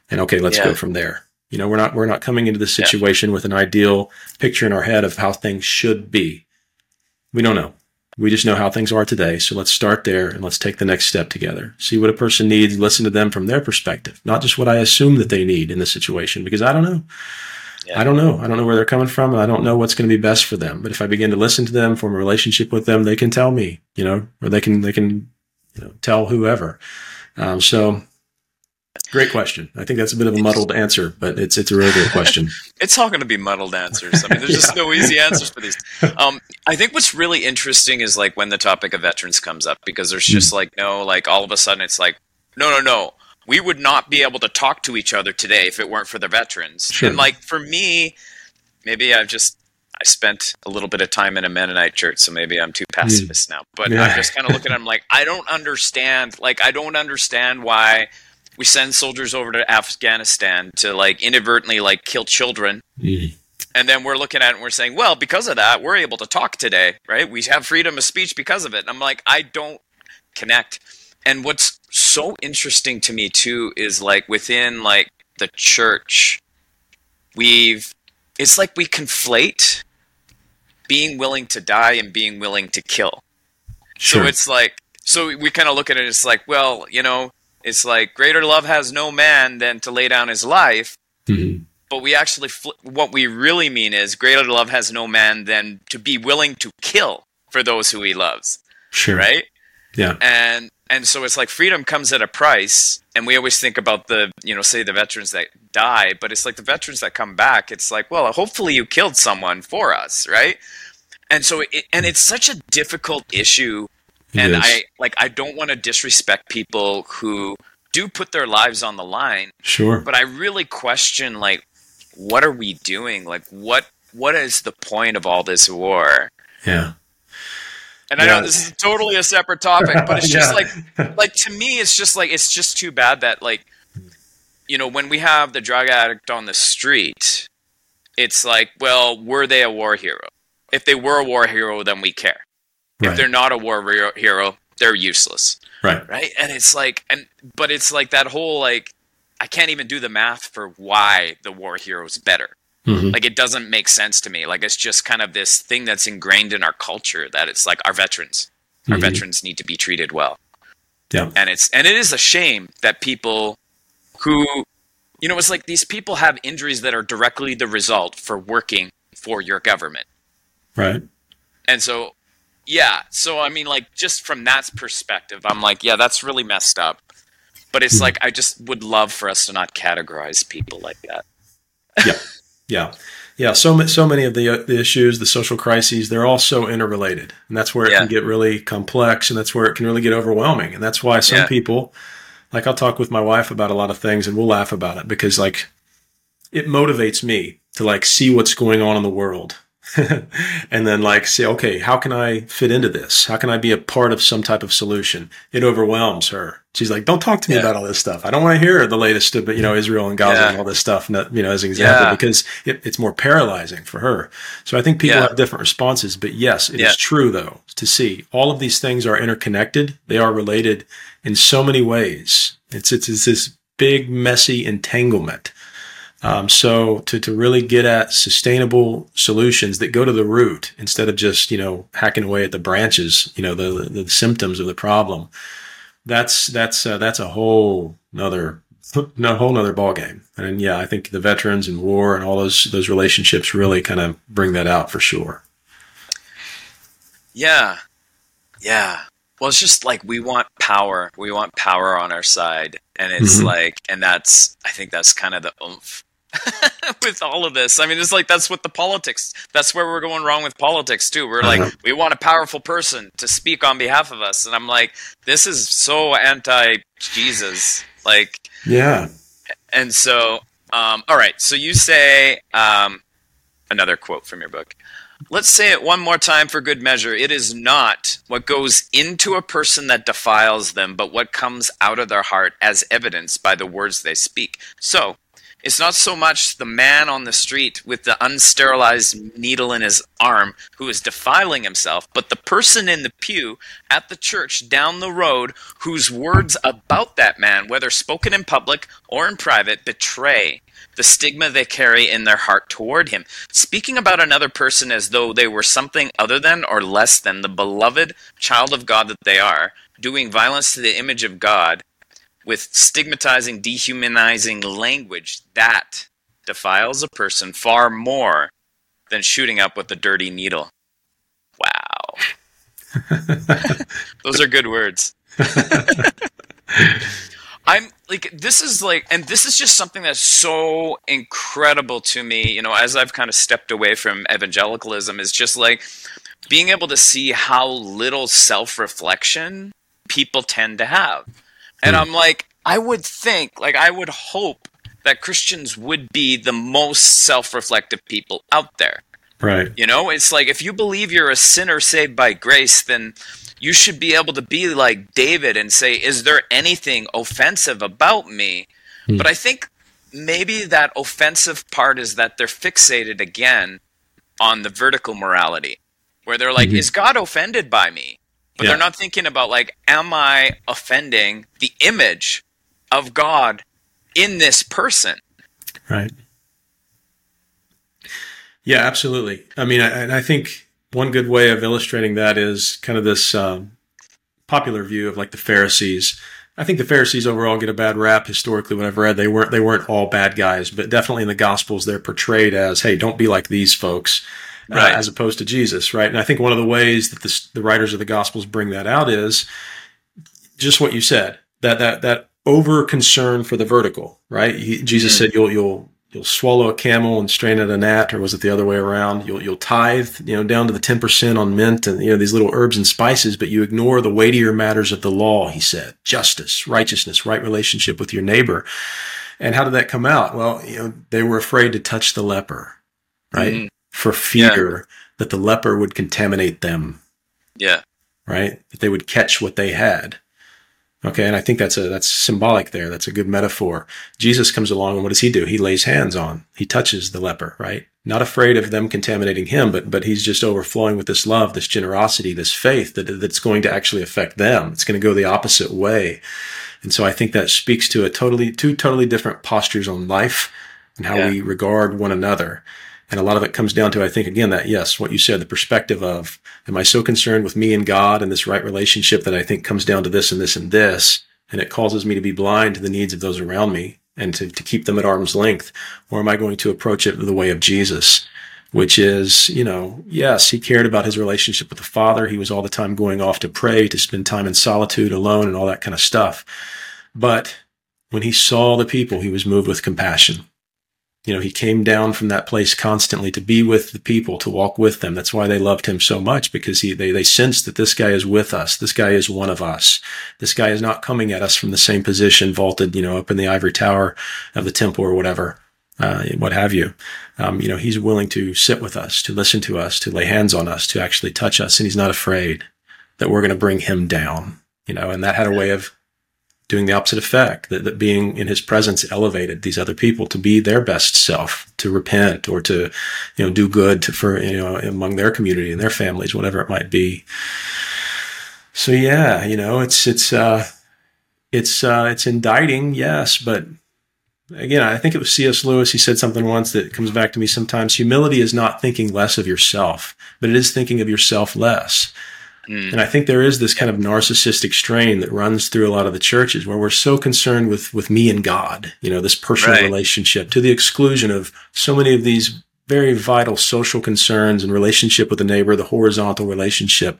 B: and okay, let's yeah. go from there. You know, we're not we're not coming into the situation yeah. with an ideal picture in our head of how things should be. We don't know. We just know how things are today. So let's start there and let's take the next step together. See what a person needs, listen to them from their perspective, not just what I assume that they need in the situation, because I don't know. Yeah. I don't know. I don't know where they're coming from, and I don't know what's going to be best for them. But if I begin to listen to them, form a relationship with them, they can tell me, you know, or they can they can you know, tell whoever. Um, so Great question. I think that's a bit of a muddled answer, but it's it's a really good question.
A: it's all going to be muddled answers. I mean, there's just no easy answers for these. Um, I think what's really interesting is like when the topic of veterans comes up because there's just mm. like no, like all of a sudden it's like no, no, no. We would not be able to talk to each other today if it weren't for the veterans. Sure. And like for me, maybe I've just I spent a little bit of time in a Mennonite church, so maybe I'm too pacifist mm. now. But yeah. I'm just kind of looking at them like I don't understand. Like I don't understand why we send soldiers over to Afghanistan to like inadvertently like kill children. Mm. And then we're looking at it and we're saying, well, because of that, we're able to talk today, right? We have freedom of speech because of it. And I'm like, I don't connect. And what's so interesting to me too is like within like the church, we've it's like we conflate being willing to die and being willing to kill. Sure. So it's like so we kind of look at it it's like, well, you know, it's like greater love has no man than to lay down his life. Mm-hmm. But we actually, fl- what we really mean is greater love has no man than to be willing to kill for those who he loves.
B: Sure.
A: Right.
B: Yeah.
A: And and so it's like freedom comes at a price and we always think about the you know say the veterans that die but it's like the veterans that come back it's like well hopefully you killed someone for us right and so it, and it's such a difficult issue and i like i don't want to disrespect people who do put their lives on the line
B: sure
A: but i really question like what are we doing like what what is the point of all this war
B: yeah
A: and I know this is totally a separate topic, but it's just yeah. like, like to me, it's just like it's just too bad that like, you know, when we have the drug addict on the street, it's like, well, were they a war hero? If they were a war hero, then we care. Right. If they're not a war hero, they're useless.
B: Right.
A: Right. And it's like, and but it's like that whole like, I can't even do the math for why the war hero is better. Mm-hmm. Like it doesn't make sense to me. Like it's just kind of this thing that's ingrained in our culture that it's like our veterans, our mm-hmm. veterans need to be treated well.
B: Yeah.
A: And it's and it is a shame that people who you know, it's like these people have injuries that are directly the result for working for your government.
B: Right.
A: And so yeah, so I mean like just from that perspective, I'm like, yeah, that's really messed up. But it's mm-hmm. like I just would love for us to not categorize people like that.
B: yeah. Yeah, yeah. So so many of the, uh, the issues, the social crises, they're all so interrelated, and that's where it yeah. can get really complex, and that's where it can really get overwhelming, and that's why some yeah. people, like I'll talk with my wife about a lot of things, and we'll laugh about it because like it motivates me to like see what's going on in the world and then like say, okay, how can I fit into this? How can I be a part of some type of solution? It overwhelms her. She's like, don't talk to me yeah. about all this stuff. I don't want to hear the latest of, you know, Israel and Gaza yeah. and all this stuff, you know, as an example, yeah. because it, it's more paralyzing for her. So I think people have different responses, but yes, it is true though to see all of these things are interconnected. They are related in so many ways. It's, it's, it's this big, messy entanglement um, so to, to really get at sustainable solutions that go to the root instead of just, you know, hacking away at the branches, you know, the, the, the symptoms of the problem, that's, that's, uh, that's a whole another, no whole nother ball game. And yeah, I think the veterans and war and all those, those relationships really kind of bring that out for sure.
A: Yeah. Yeah. Well, it's just like we want power. We want power on our side. And it's mm-hmm. like, and that's, I think that's kind of the oomph with all of this. I mean, it's like that's what the politics. That's where we're going wrong with politics too. We're like, uh-huh. we want a powerful person to speak on behalf of us, and I'm like, this is so anti Jesus. Like,
B: yeah.
A: And so, um, all right. So you say um, another quote from your book. Let's say it one more time for good measure. It is not what goes into a person that defiles them, but what comes out of their heart as evidenced by the words they speak. So, it's not so much the man on the street with the unsterilized needle in his arm who is defiling himself, but the person in the pew at the church down the road whose words about that man, whether spoken in public or in private, betray the stigma they carry in their heart toward him. Speaking about another person as though they were something other than or less than the beloved child of God that they are, doing violence to the image of God with stigmatizing, dehumanizing language that defiles a person far more than shooting up with a dirty needle. Wow. Those are good words. I'm like this is like and this is just something that's so incredible to me, you know, as I've kind of stepped away from evangelicalism is just like being able to see how little self-reflection people tend to have. And hmm. I'm like, I would think, like, I would hope that Christians would be the most self reflective people out there.
B: Right.
A: You know, it's like if you believe you're a sinner saved by grace, then you should be able to be like David and say, Is there anything offensive about me? Hmm. But I think maybe that offensive part is that they're fixated again on the vertical morality, where they're like, mm-hmm. Is God offended by me? But yeah. they're not thinking about like am i offending the image of god in this person
B: right yeah absolutely i mean I, and i think one good way of illustrating that is kind of this um, popular view of like the pharisees I think the Pharisees overall get a bad rap historically. What I've read, they weren't they weren't all bad guys, but definitely in the Gospels they're portrayed as, "Hey, don't be like these folks." Uh, right. uh, as opposed to Jesus, right? And I think one of the ways that this, the writers of the Gospels bring that out is just what you said that that that over concern for the vertical, right? He, Jesus mm-hmm. said you'll you'll you'll swallow a camel and strain at a gnat, or was it the other way around? You'll you'll tithe, you know, down to the ten percent on mint and you know these little herbs and spices, but you ignore the weightier matters of the law. He said justice, righteousness, right relationship with your neighbor. And how did that come out? Well, you know, they were afraid to touch the leper, right? Mm-hmm. For fear yeah. that the leper would contaminate them.
A: Yeah.
B: Right? That they would catch what they had. Okay, and I think that's a that's symbolic there. That's a good metaphor. Jesus comes along and what does he do? He lays hands on. He touches the leper, right? Not afraid of them contaminating him, but but he's just overflowing with this love, this generosity, this faith that that's going to actually affect them. It's going to go the opposite way. And so I think that speaks to a totally two totally different postures on life and how yeah. we regard one another. And a lot of it comes down to, I think, again, that yes, what you said, the perspective of, am I so concerned with me and God and this right relationship that I think comes down to this and this and this, and it causes me to be blind to the needs of those around me and to, to keep them at arm's length? Or am I going to approach it the way of Jesus? Which is, you know, yes, he cared about his relationship with the Father. He was all the time going off to pray, to spend time in solitude alone and all that kind of stuff. But when he saw the people, he was moved with compassion you know, he came down from that place constantly to be with the people, to walk with them. That's why they loved him so much because he, they, they sensed that this guy is with us. This guy is one of us. This guy is not coming at us from the same position, vaulted, you know, up in the ivory tower of the temple or whatever, uh, what have you. Um, you know, he's willing to sit with us, to listen to us, to lay hands on us, to actually touch us. And he's not afraid that we're going to bring him down, you know, and that had a way of doing the opposite effect, that, that being in his presence elevated these other people to be their best self, to repent or to, you know, do good to, for, you know, among their community and their families, whatever it might be. So yeah, you know, it's, it's, uh, it's, uh, it's indicting, yes, but again, I think it was C.S. Lewis. He said something once that comes back to me sometimes. Humility is not thinking less of yourself, but it is thinking of yourself less. Mm. And I think there is this kind of narcissistic strain that runs through a lot of the churches where we're so concerned with, with me and God, you know, this personal right. relationship to the exclusion of so many of these very vital social concerns and relationship with the neighbor, the horizontal relationship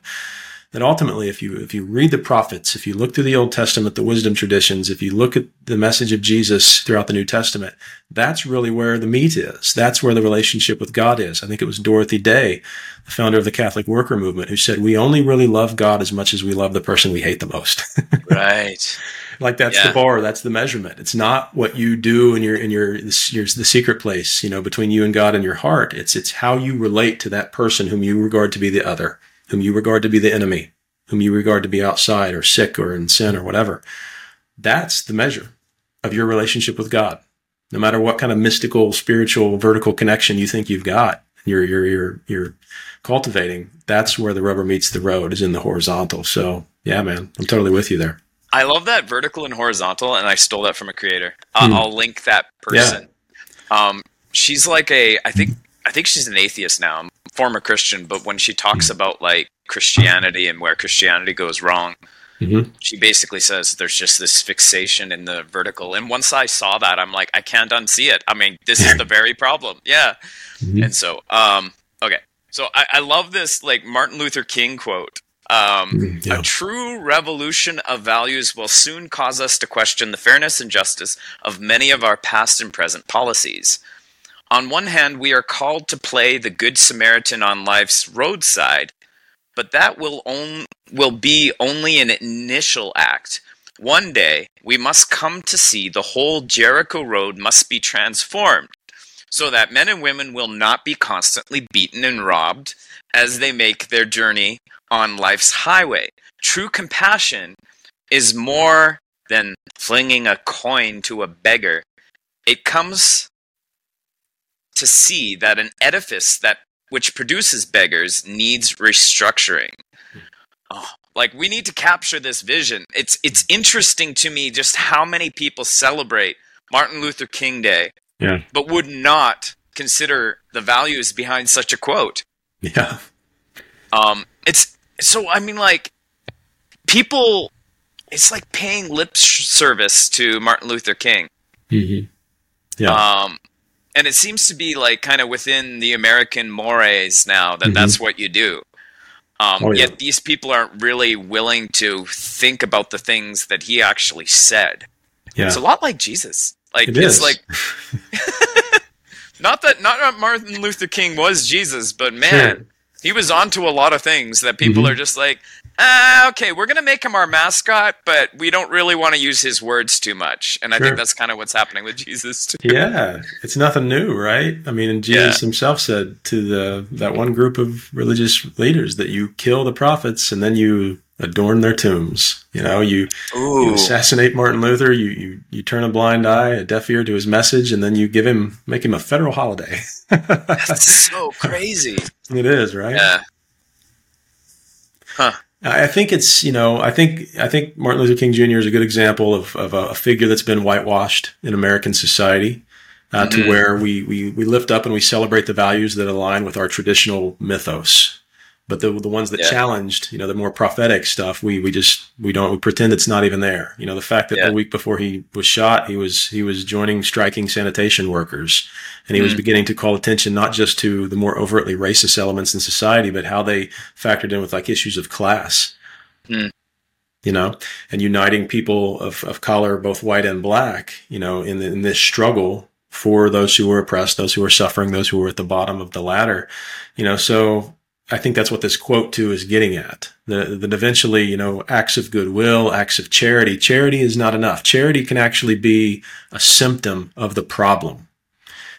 B: that ultimately, if you, if you read the prophets, if you look through the Old Testament, the wisdom traditions, if you look at the message of Jesus throughout the New Testament, that's really where the meat is. That's where the relationship with God is. I think it was Dorothy Day, the founder of the Catholic worker movement, who said, we only really love God as much as we love the person we hate the most.
A: right.
B: Like that's yeah. the bar. That's the measurement. It's not what you do in your, in your, your, the secret place, you know, between you and God and your heart. It's, it's how you relate to that person whom you regard to be the other whom you regard to be the enemy, whom you regard to be outside or sick or in sin or whatever. That's the measure of your relationship with God. No matter what kind of mystical, spiritual, vertical connection you think you've got, you're, you're, you're, you're cultivating, that's where the rubber meets the road is in the horizontal. So yeah, man, I'm totally with you there.
A: I love that vertical and horizontal, and I stole that from a creator. Uh, hmm. I'll link that person. Yeah. Um, she's like a, I think, I think she's an atheist now former Christian, but when she talks mm-hmm. about like Christianity and where Christianity goes wrong, mm-hmm. she basically says there's just this fixation in the vertical. And once I saw that, I'm like, I can't unsee it. I mean, this is the very problem. Yeah. Mm-hmm. And so, um, okay. So I, I love this like Martin Luther King quote. Um, mm, yeah. A true revolution of values will soon cause us to question the fairness and justice of many of our past and present policies. On one hand, we are called to play the Good Samaritan on life's roadside, but that will, on, will be only an initial act. One day, we must come to see the whole Jericho Road must be transformed so that men and women will not be constantly beaten and robbed as they make their journey on life's highway. True compassion is more than flinging a coin to a beggar. It comes to see that an edifice that which produces beggars needs restructuring. Oh, like we need to capture this vision. It's it's interesting to me just how many people celebrate Martin Luther King Day,
B: yeah.
A: but would not consider the values behind such a quote.
B: Yeah.
A: Um, it's so I mean like people it's like paying lip service to Martin Luther King.
B: Mm-hmm. Yeah.
A: Um, and it seems to be like kind of within the American mores now that mm-hmm. that's what you do. Um, oh, yeah. Yet these people aren't really willing to think about the things that he actually said. Yeah. It's a lot like Jesus. Like it it's is. like not that not Martin Luther King was Jesus, but man, sure. he was onto a lot of things that people mm-hmm. are just like, uh, okay, we're gonna make him our mascot, but we don't really want to use his words too much. And sure. I think that's kind of what's happening with Jesus too.
B: Yeah, it's nothing new, right? I mean, Jesus yeah. himself said to the that one group of religious leaders that you kill the prophets and then you adorn their tombs. You know, you, you, assassinate Martin Luther, you, you you turn a blind eye, a deaf ear to his message, and then you give him make him a federal holiday.
A: That's so crazy.
B: It is, right?
A: Yeah. Huh.
B: I think it's you know I think I think Martin Luther King Jr. is a good example of, of a figure that's been whitewashed in American society, uh, mm-hmm. to where we, we we lift up and we celebrate the values that align with our traditional mythos. But the the ones that yeah. challenged, you know, the more prophetic stuff, we we just we don't we pretend it's not even there. You know, the fact that yeah. the week before he was shot, he was he was joining striking sanitation workers, and he mm. was beginning to call attention not just to the more overtly racist elements in society, but how they factored in with like issues of class. Mm. You know, and uniting people of, of color, both white and black, you know, in, the, in this struggle for those who were oppressed, those who were suffering, those who were at the bottom of the ladder. You know, so I think that's what this quote too is getting at. The, that eventually, you know, acts of goodwill, acts of charity. Charity is not enough. Charity can actually be a symptom of the problem.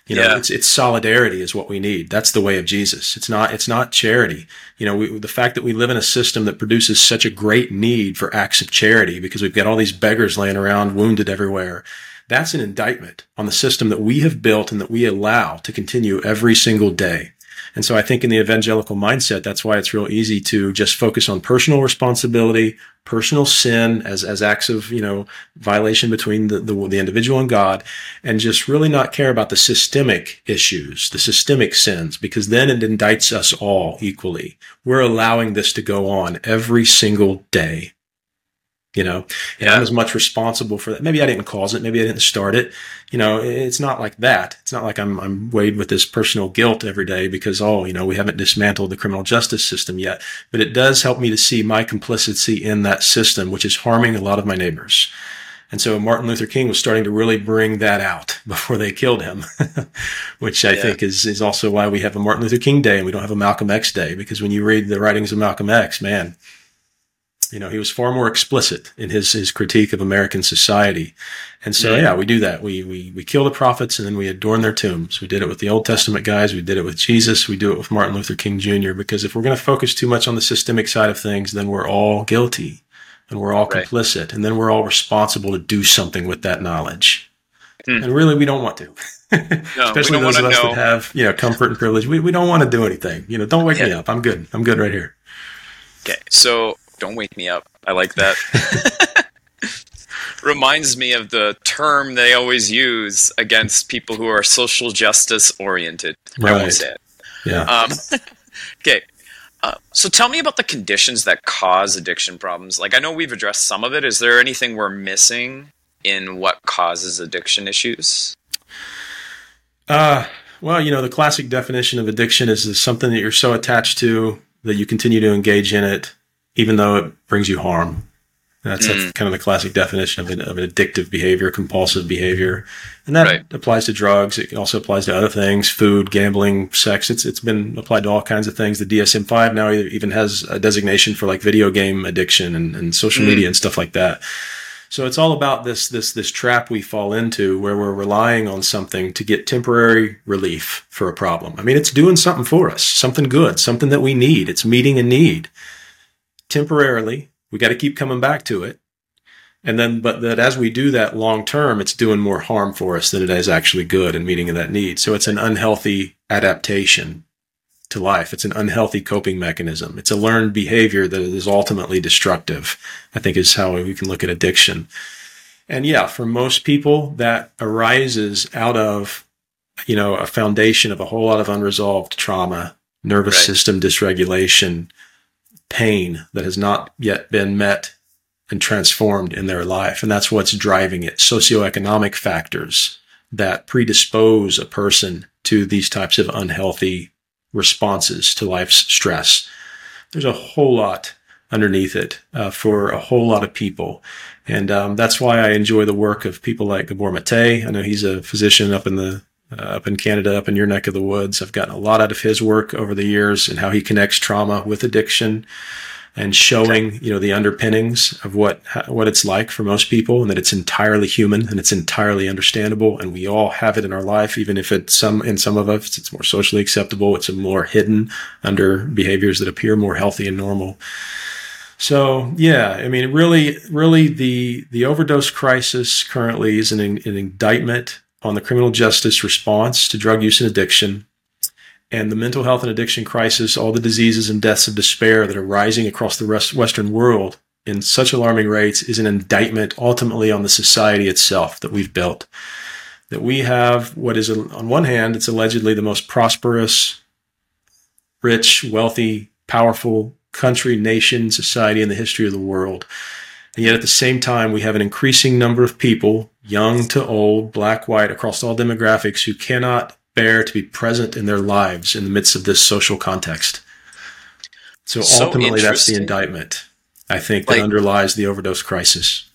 B: You know, yeah. it's, it's solidarity is what we need. That's the way of Jesus. It's not, it's not charity. You know, we, the fact that we live in a system that produces such a great need for acts of charity because we've got all these beggars laying around wounded everywhere. That's an indictment on the system that we have built and that we allow to continue every single day. And so I think in the evangelical mindset, that's why it's real easy to just focus on personal responsibility, personal sin as, as acts of, you know, violation between the, the, the individual and God, and just really not care about the systemic issues, the systemic sins, because then it indicts us all equally. We're allowing this to go on every single day you know, and yeah. I'm as much responsible for that. Maybe I didn't cause it. Maybe I didn't start it. You know, it's not like that. It's not like I'm, I'm weighed with this personal guilt every day because, oh, you know, we haven't dismantled the criminal justice system yet. But it does help me to see my complicity in that system, which is harming a lot of my neighbors. And so Martin Luther King was starting to really bring that out before they killed him, which I yeah. think is, is also why we have a Martin Luther King Day and we don't have a Malcolm X Day, because when you read the writings of Malcolm X, man, you know, he was far more explicit in his, his critique of American society. And so, yeah, we do that. We, we, we kill the prophets and then we adorn their tombs. We did it with the Old Testament guys. We did it with Jesus. We do it with Martin Luther King Jr. Because if we're going to focus too much on the systemic side of things, then we're all guilty and we're all right. complicit. And then we're all responsible to do something with that knowledge. Hmm. And really, we don't want to. No, Especially those of us know. that have, you know, comfort and privilege. We, we don't want to do anything. You know, don't wake yeah. me up. I'm good. I'm good right here.
A: Okay. So don't wake me up. I like that. Reminds me of the term they always use against people who are social justice oriented. Right. I won't say it.
B: Yeah.
A: Um, okay. Uh, so tell me about the conditions that cause addiction problems. Like I know we've addressed some of it. Is there anything we're missing in what causes addiction issues?
B: Uh, well, you know, the classic definition of addiction is, is something that you're so attached to that you continue to engage in it even though it brings you harm. That's, mm. that's kind of the classic definition of an, of an addictive behavior, compulsive behavior, and that right. applies to drugs. It also applies to other things: food, gambling, sex. It's it's been applied to all kinds of things. The DSM five now even has a designation for like video game addiction and, and social mm. media and stuff like that. So it's all about this this this trap we fall into where we're relying on something to get temporary relief for a problem. I mean, it's doing something for us, something good, something that we need. It's meeting a need temporarily. We got to keep coming back to it. And then, but that as we do that long term, it's doing more harm for us than it is actually good and meeting that need. So it's an unhealthy adaptation to life. It's an unhealthy coping mechanism. It's a learned behavior that is ultimately destructive, I think is how we can look at addiction. And yeah, for most people, that arises out of, you know, a foundation of a whole lot of unresolved trauma, nervous right. system dysregulation, pain that has not yet been met and transformed in their life. And that's what's driving it. Socioeconomic factors that predispose a person to these types of unhealthy responses to life's stress. there's a whole lot underneath it uh, for a whole lot of people. And um, that's why I enjoy the work of people like Gabor Mate. I know he's a physician up in the uh, up in Canada, up in your neck of the woods. I've gotten a lot out of his work over the years and how he connects trauma with addiction and showing you know the underpinnings of what what it's like for most people and that it's entirely human and it's entirely understandable and we all have it in our life even if it's some in some of us it's more socially acceptable it's more hidden under behaviors that appear more healthy and normal so yeah, I mean, really, really, the the overdose crisis currently is an, an indictment on the criminal justice response to drug use and addiction, and the mental health and addiction crisis, all the diseases and deaths of despair that are rising across the rest, Western world in such alarming rates, is an indictment ultimately on the society itself that we've built. That we have what is, on one hand, it's allegedly the most prosperous, rich, wealthy, powerful country, nation, society in the history of the world. And yet at the same time, we have an increasing number of people, young to old, black, white, across all demographics, who cannot bear to be present in their lives in the midst of this social context. So, so ultimately, that's the indictment, I think, that like, underlies the overdose crisis.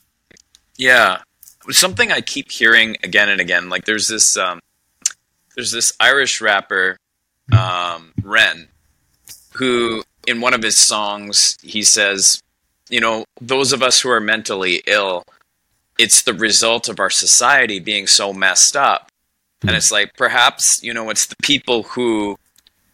A: Yeah. Something I keep hearing again and again, like there's this, um, there's this Irish rapper, um, Ren, who in one of his songs, he says, you know, those of us who are mentally ill, it's the result of our society being so messed up. Mm-hmm. And it's like, perhaps, you know, it's the people who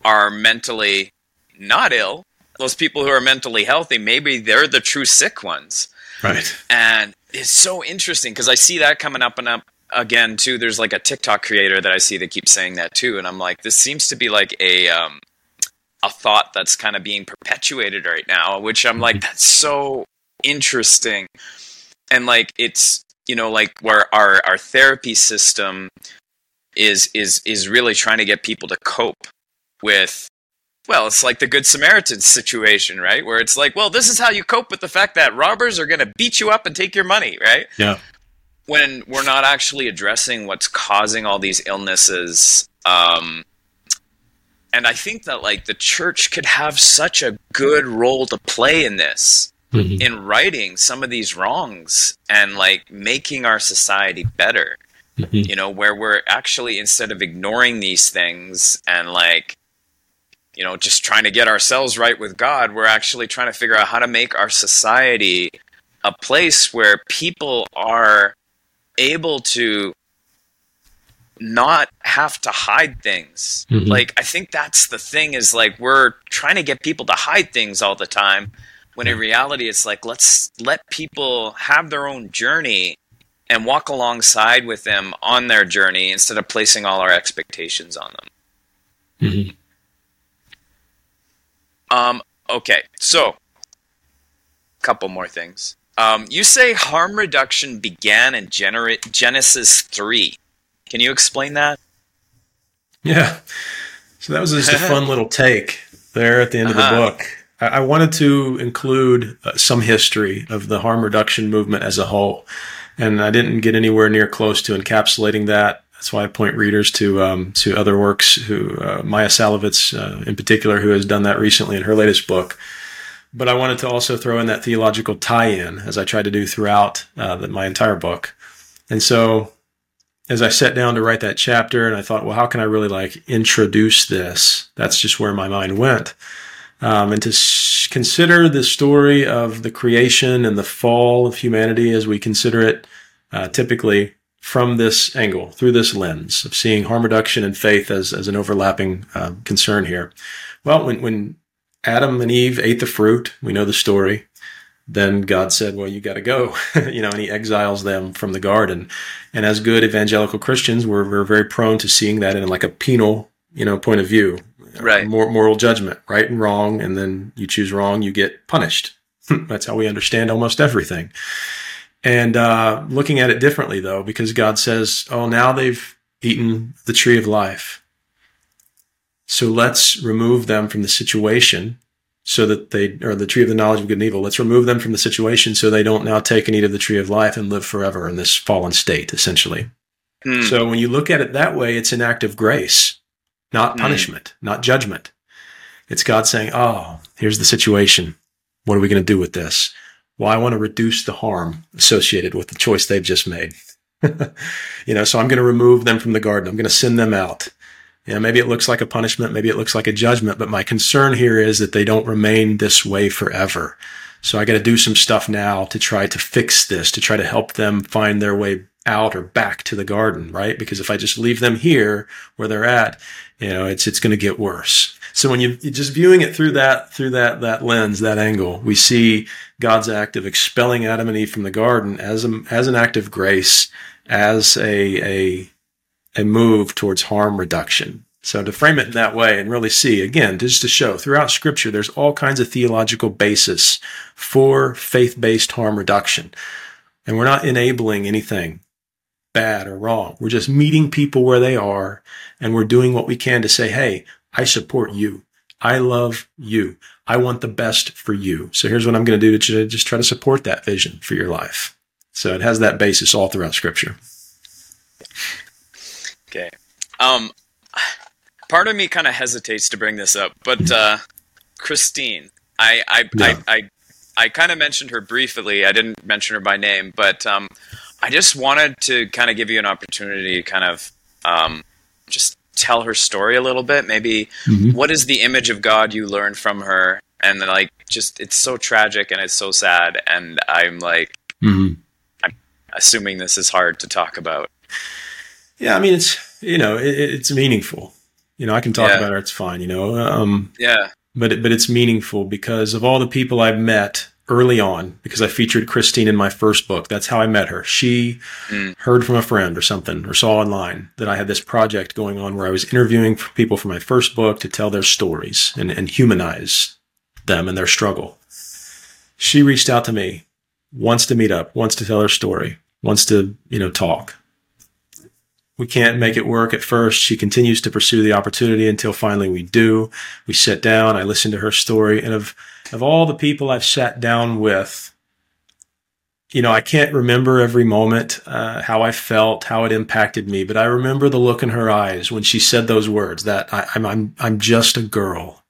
A: are mentally not ill, those people who are mentally healthy, maybe they're the true sick ones.
B: Right.
A: And it's so interesting because I see that coming up and up again too. There's like a TikTok creator that I see that keeps saying that too. And I'm like, this seems to be like a, um, a thought that's kind of being perpetuated right now, which I'm like, mm-hmm. that's so interesting. And like, it's, you know, like where our, our therapy system is, is, is really trying to get people to cope with, well, it's like the Good Samaritan situation, right? Where it's like, well, this is how you cope with the fact that robbers are going to beat you up and take your money, right?
B: Yeah.
A: When we're not actually addressing what's causing all these illnesses, um, and I think that like the church could have such a good role to play in this mm-hmm. in righting some of these wrongs and like making our society better. Mm-hmm. You know, where we're actually instead of ignoring these things and like you know, just trying to get ourselves right with God, we're actually trying to figure out how to make our society a place where people are able to not have to hide things. Mm-hmm. Like I think that's the thing is like we're trying to get people to hide things all the time when in reality it's like let's let people have their own journey and walk alongside with them on their journey instead of placing all our expectations on them. Mm-hmm. Um okay. So a couple more things. Um, you say harm reduction began in Gener- Genesis 3. Can you explain that?
B: Yeah. So that was just a fun little take there at the end uh-huh. of the uh-huh. book. I, I wanted to include uh, some history of the harm reduction movement as a whole, and I didn't get anywhere near close to encapsulating that. That's why I point readers to um, to other works. Who uh, Maia Szalavitz, uh, in particular, who has done that recently in her latest book. But I wanted to also throw in that theological tie-in, as I tried to do throughout uh, the, my entire book. And so as I sat down to write that chapter and I thought, well, how can I really like introduce this? That's just where my mind went. Um, and to consider the story of the creation and the fall of humanity as we consider it uh, typically from this angle, through this lens of seeing harm reduction and faith as, as an overlapping uh, concern here. Well, when, when Adam and Eve ate the fruit, we know the story then God said, well, you got to go, you know, and he exiles them from the garden. And as good evangelical Christians, we're, we're very prone to seeing that in like a penal, you know, point of view,
A: right?
B: moral judgment, right and wrong. And then you choose wrong, you get punished. That's how we understand almost everything. And, uh, looking at it differently though, because God says, oh, now they've eaten the tree of life. So let's remove them from the situation so that they or the tree of the knowledge of good and evil. Let's remove them from the situation so they don't now take and eat of the tree of life and live forever in this fallen state, essentially. Mm. So when you look at it that way, it's an act of grace, not hmm. punishment, mm. not judgment. It's God saying, Oh, here's the situation. What are we going to do with this? Well, I want to reduce the harm associated with the choice they've just made. you know, so I'm going to remove them from the garden. I'm going to send them out. You know, maybe it looks like a punishment, maybe it looks like a judgment, but my concern here is that they don't remain this way forever. So I got to do some stuff now to try to fix this, to try to help them find their way out or back to the garden, right? Because if I just leave them here where they're at, you know, it's it's going to get worse. So when you're just viewing it through that through that that lens, that angle, we see God's act of expelling Adam and Eve from the garden as a, as an act of grace, as a a a move towards harm reduction. So to frame it in that way and really see, again, just to show throughout scripture, there's all kinds of theological basis for faith-based harm reduction. And we're not enabling anything bad or wrong. We're just meeting people where they are and we're doing what we can to say, Hey, I support you. I love you. I want the best for you. So here's what I'm going to do to just try to support that vision for your life. So it has that basis all throughout scripture.
A: Okay. Um, part of me kind of hesitates to bring this up, but uh, Christine, I I, I I, I kind of mentioned her briefly. I didn't mention her by name, but um, I just wanted to kind of give you an opportunity to kind of um, just tell her story a little bit. Maybe mm-hmm. what is the image of God you learned from her, and then, like just it's so tragic and it's so sad, and I'm like, mm-hmm. I'm assuming this is hard to talk about.
B: Yeah, I mean it's you know it, it's meaningful. You know, I can talk yeah. about it. It's fine. You know, um,
A: yeah.
B: But it, but it's meaningful because of all the people I've met early on. Because I featured Christine in my first book. That's how I met her. She mm. heard from a friend or something, or saw online that I had this project going on where I was interviewing people for my first book to tell their stories and, and humanize them and their struggle. She reached out to me, wants to meet up, wants to tell her story, wants to you know talk we can't make it work at first. She continues to pursue the opportunity until finally we do. We sit down. I listen to her story. And of, of all the people I've sat down with, you know, I can't remember every moment, uh, how I felt, how it impacted me, but I remember the look in her eyes when she said those words that I, I'm, I'm, I'm just a girl.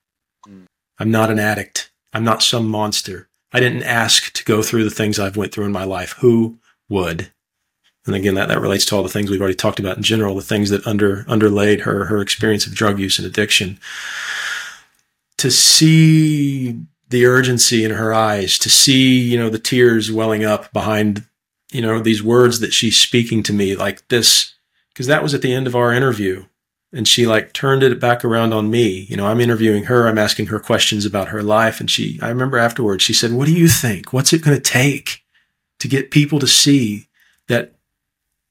B: I'm not an addict. I'm not some monster. I didn't ask to go through the things I've went through in my life. Who would? And again, that, that relates to all the things we've already talked about in general, the things that under underlaid her her experience of drug use and addiction. To see the urgency in her eyes, to see, you know, the tears welling up behind, you know, these words that she's speaking to me like this, because that was at the end of our interview. And she like turned it back around on me. You know, I'm interviewing her. I'm asking her questions about her life. And she, I remember afterwards, she said, what do you think? What's it going to take to get people to see that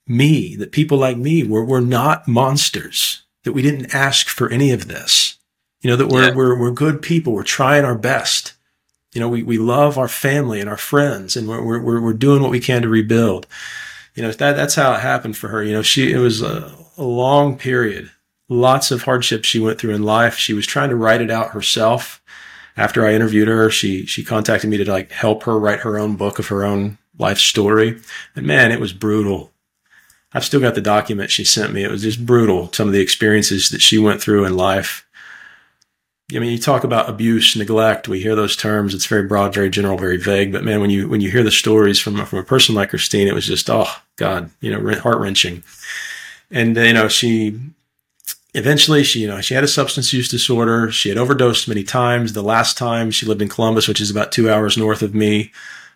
B: me, that people like me were, were not monsters, that we didn't ask for any of this. You know, that we're, yeah. we're, we're good people. We're trying our best. You know, we, we love our family and our friends and we're, we're, we're doing what we can to rebuild. You know, that, that's how it happened for her. You know, she, it was a, a long period, lots of hardships she went through in life. She was trying to write it out herself. After I interviewed her, she, she contacted me to like help her write her own book of her own life story. And man, it was brutal I've still got the document she sent me. It was just brutal. Some of the experiences that she went through in life. I mean, you talk about abuse, neglect. We hear those terms. It's very broad, very general, very vague. But man, when you when you hear the stories from from a person like Christine, it was just oh God, you know, heart wrenching. And uh, you know, she eventually she you know she had a substance use disorder. She had overdosed many times. The last time she lived in Columbus, which is about two hours north of me.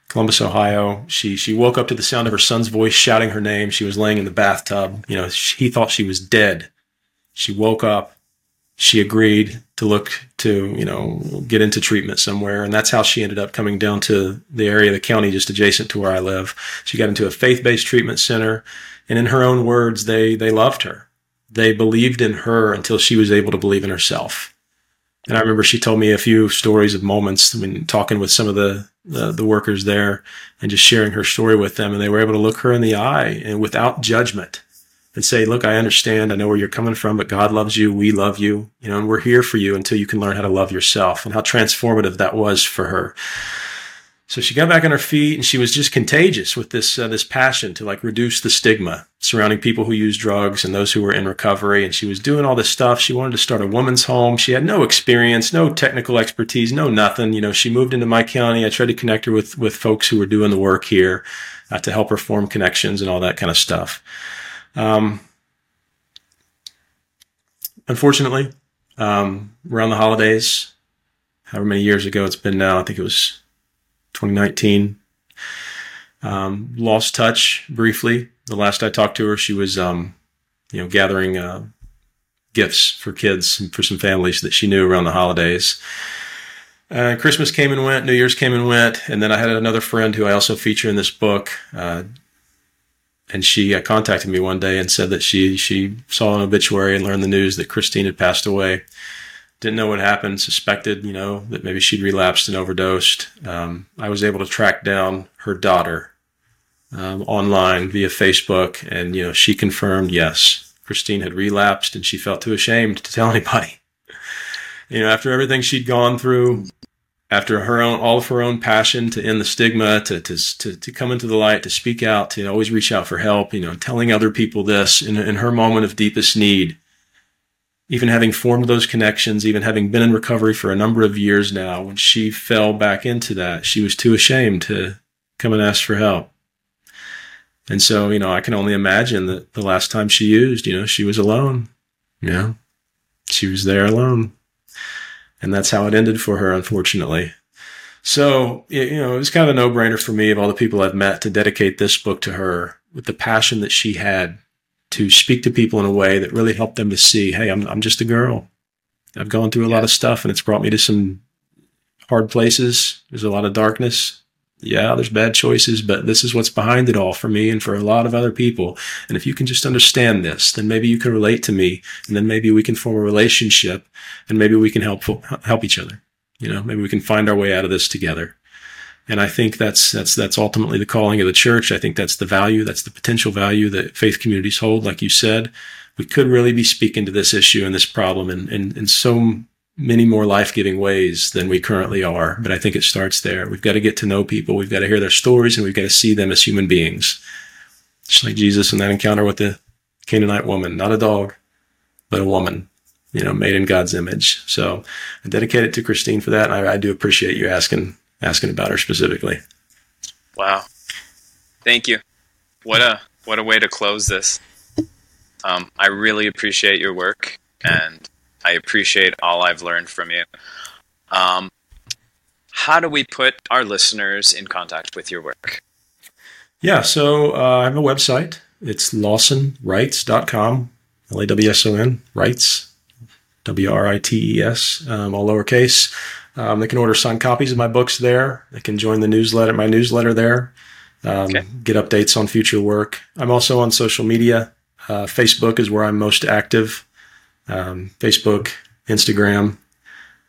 B: Columbus, Ohio. She she woke up to the sound of her son's voice shouting her name. She was laying in the bathtub. You know, she, he thought she was dead. She woke up. She agreed to look to you know get into treatment somewhere, and that's how she ended up coming down to the area of the county just adjacent to where I live. She got into a faith-based treatment center, and in her own words, they they loved her. They believed in her until she was able to believe in herself. And I remember she told me a few stories of moments when talking with some of the, the, the workers there and just sharing her story with them. And they were able to look her in the eye and without judgment and say, look, I understand. I know where you're coming from, but God loves you. We love you, you know, and we're here for you until you can learn how to love yourself and how transformative that was for her. So she got back on her feet and she was just contagious with this uh, this passion to like reduce the stigma surrounding people who use drugs and those who were in recovery and she was doing all this stuff. She wanted to start a woman's home. She had no experience, no technical expertise, no nothing. You know, she moved into my county. I tried to connect her with with folks who were doing the work here uh, to help her form connections and all that kind of stuff. Um, unfortunately, um, around the holidays, however many years ago it's been now, I think it was 2019. Um, lost touch briefly. The last I talked to her, she was, um, you know, gathering uh, gifts for kids and for some families that she knew around the holidays. Uh, Christmas came and went, New Year's came and went, and then I had another friend who I also feature in this book, uh, and she uh, contacted me one day and said that she she saw an obituary and learned the news that Christine had passed away didn't know what happened, suspected, you know, that maybe she'd relapsed and overdosed. Um, I was able to track down her daughter um, online via Facebook, and you know, she confirmed yes, Christine had relapsed, and she felt too ashamed to tell anybody. You know, after everything she'd gone through, after her own all of her own passion to end the stigma, to to to, to come into the light, to speak out, to always reach out for help, you know, telling other people this in, in her moment of deepest need even having formed those connections, even having been in recovery for a number of years now, when she fell back into that, she was too ashamed to come and ask for help. And so, you know, I can only imagine that the last time she used, you know, she was alone. You know, she was there alone. And that's how it ended for her, unfortunately. So, you know, it was kind of a no brainer for me of all the people I've met to dedicate this book to her with the passion that she had to speak to people in a way that really helped them to see, hey, I'm, I'm just a girl. I've gone through a yeah. lot of stuff and it's brought me to some hard places. There's a lot of darkness. Yeah, there's bad choices, but this is what's behind it all for me and for a lot of other people. And if you can just understand this, then maybe you can relate to me and then maybe we can form a relationship and maybe we can help, help each other. You know, maybe we can find our way out of this together. And I think that's that's that's ultimately the calling of the church. I think that's the value, that's the potential value that faith communities hold. Like you said, we could really be speaking to this issue and this problem in, in, in so many more life-giving ways than we currently are. But I think it starts there. We've got to get to know people. We've got to hear their stories and we've got to see them as human beings. Just like Jesus in that encounter with the Canaanite woman, not a dog, but a woman, you know, made in God's image. So I dedicate it to Christine for that. And I, I do appreciate you asking asking about her specifically.
A: Wow. Thank you. What a what a way to close this. Um, I really appreciate your work, and I appreciate all I've learned from you. Um, how do we put our listeners in contact with your work?
B: Yeah, so uh, I have a website. It's lawsonwrites.com, L A W S O N, writes, W R I T E S, um, all lowercase. Um, they can order signed copies of my books there. They can join the newsletter, my newsletter there. Um, okay. Get updates on future work. I'm also on social media. Uh, Facebook is where I'm most active. Um, Facebook, Instagram.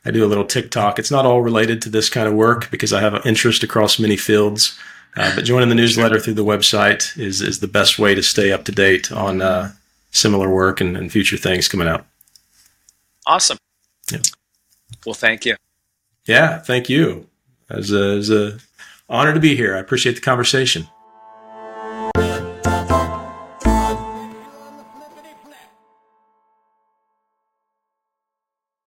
B: I do a little TikTok. It's not all related to this kind of work because I have an interest across many fields. Uh, but joining the newsletter through the website is is the best way to stay up to date on uh, similar work and, and future things coming out.
A: Awesome. Yeah. Well, thank you.
B: Yeah, thank you. As a, as a honor to be here. I appreciate the conversation.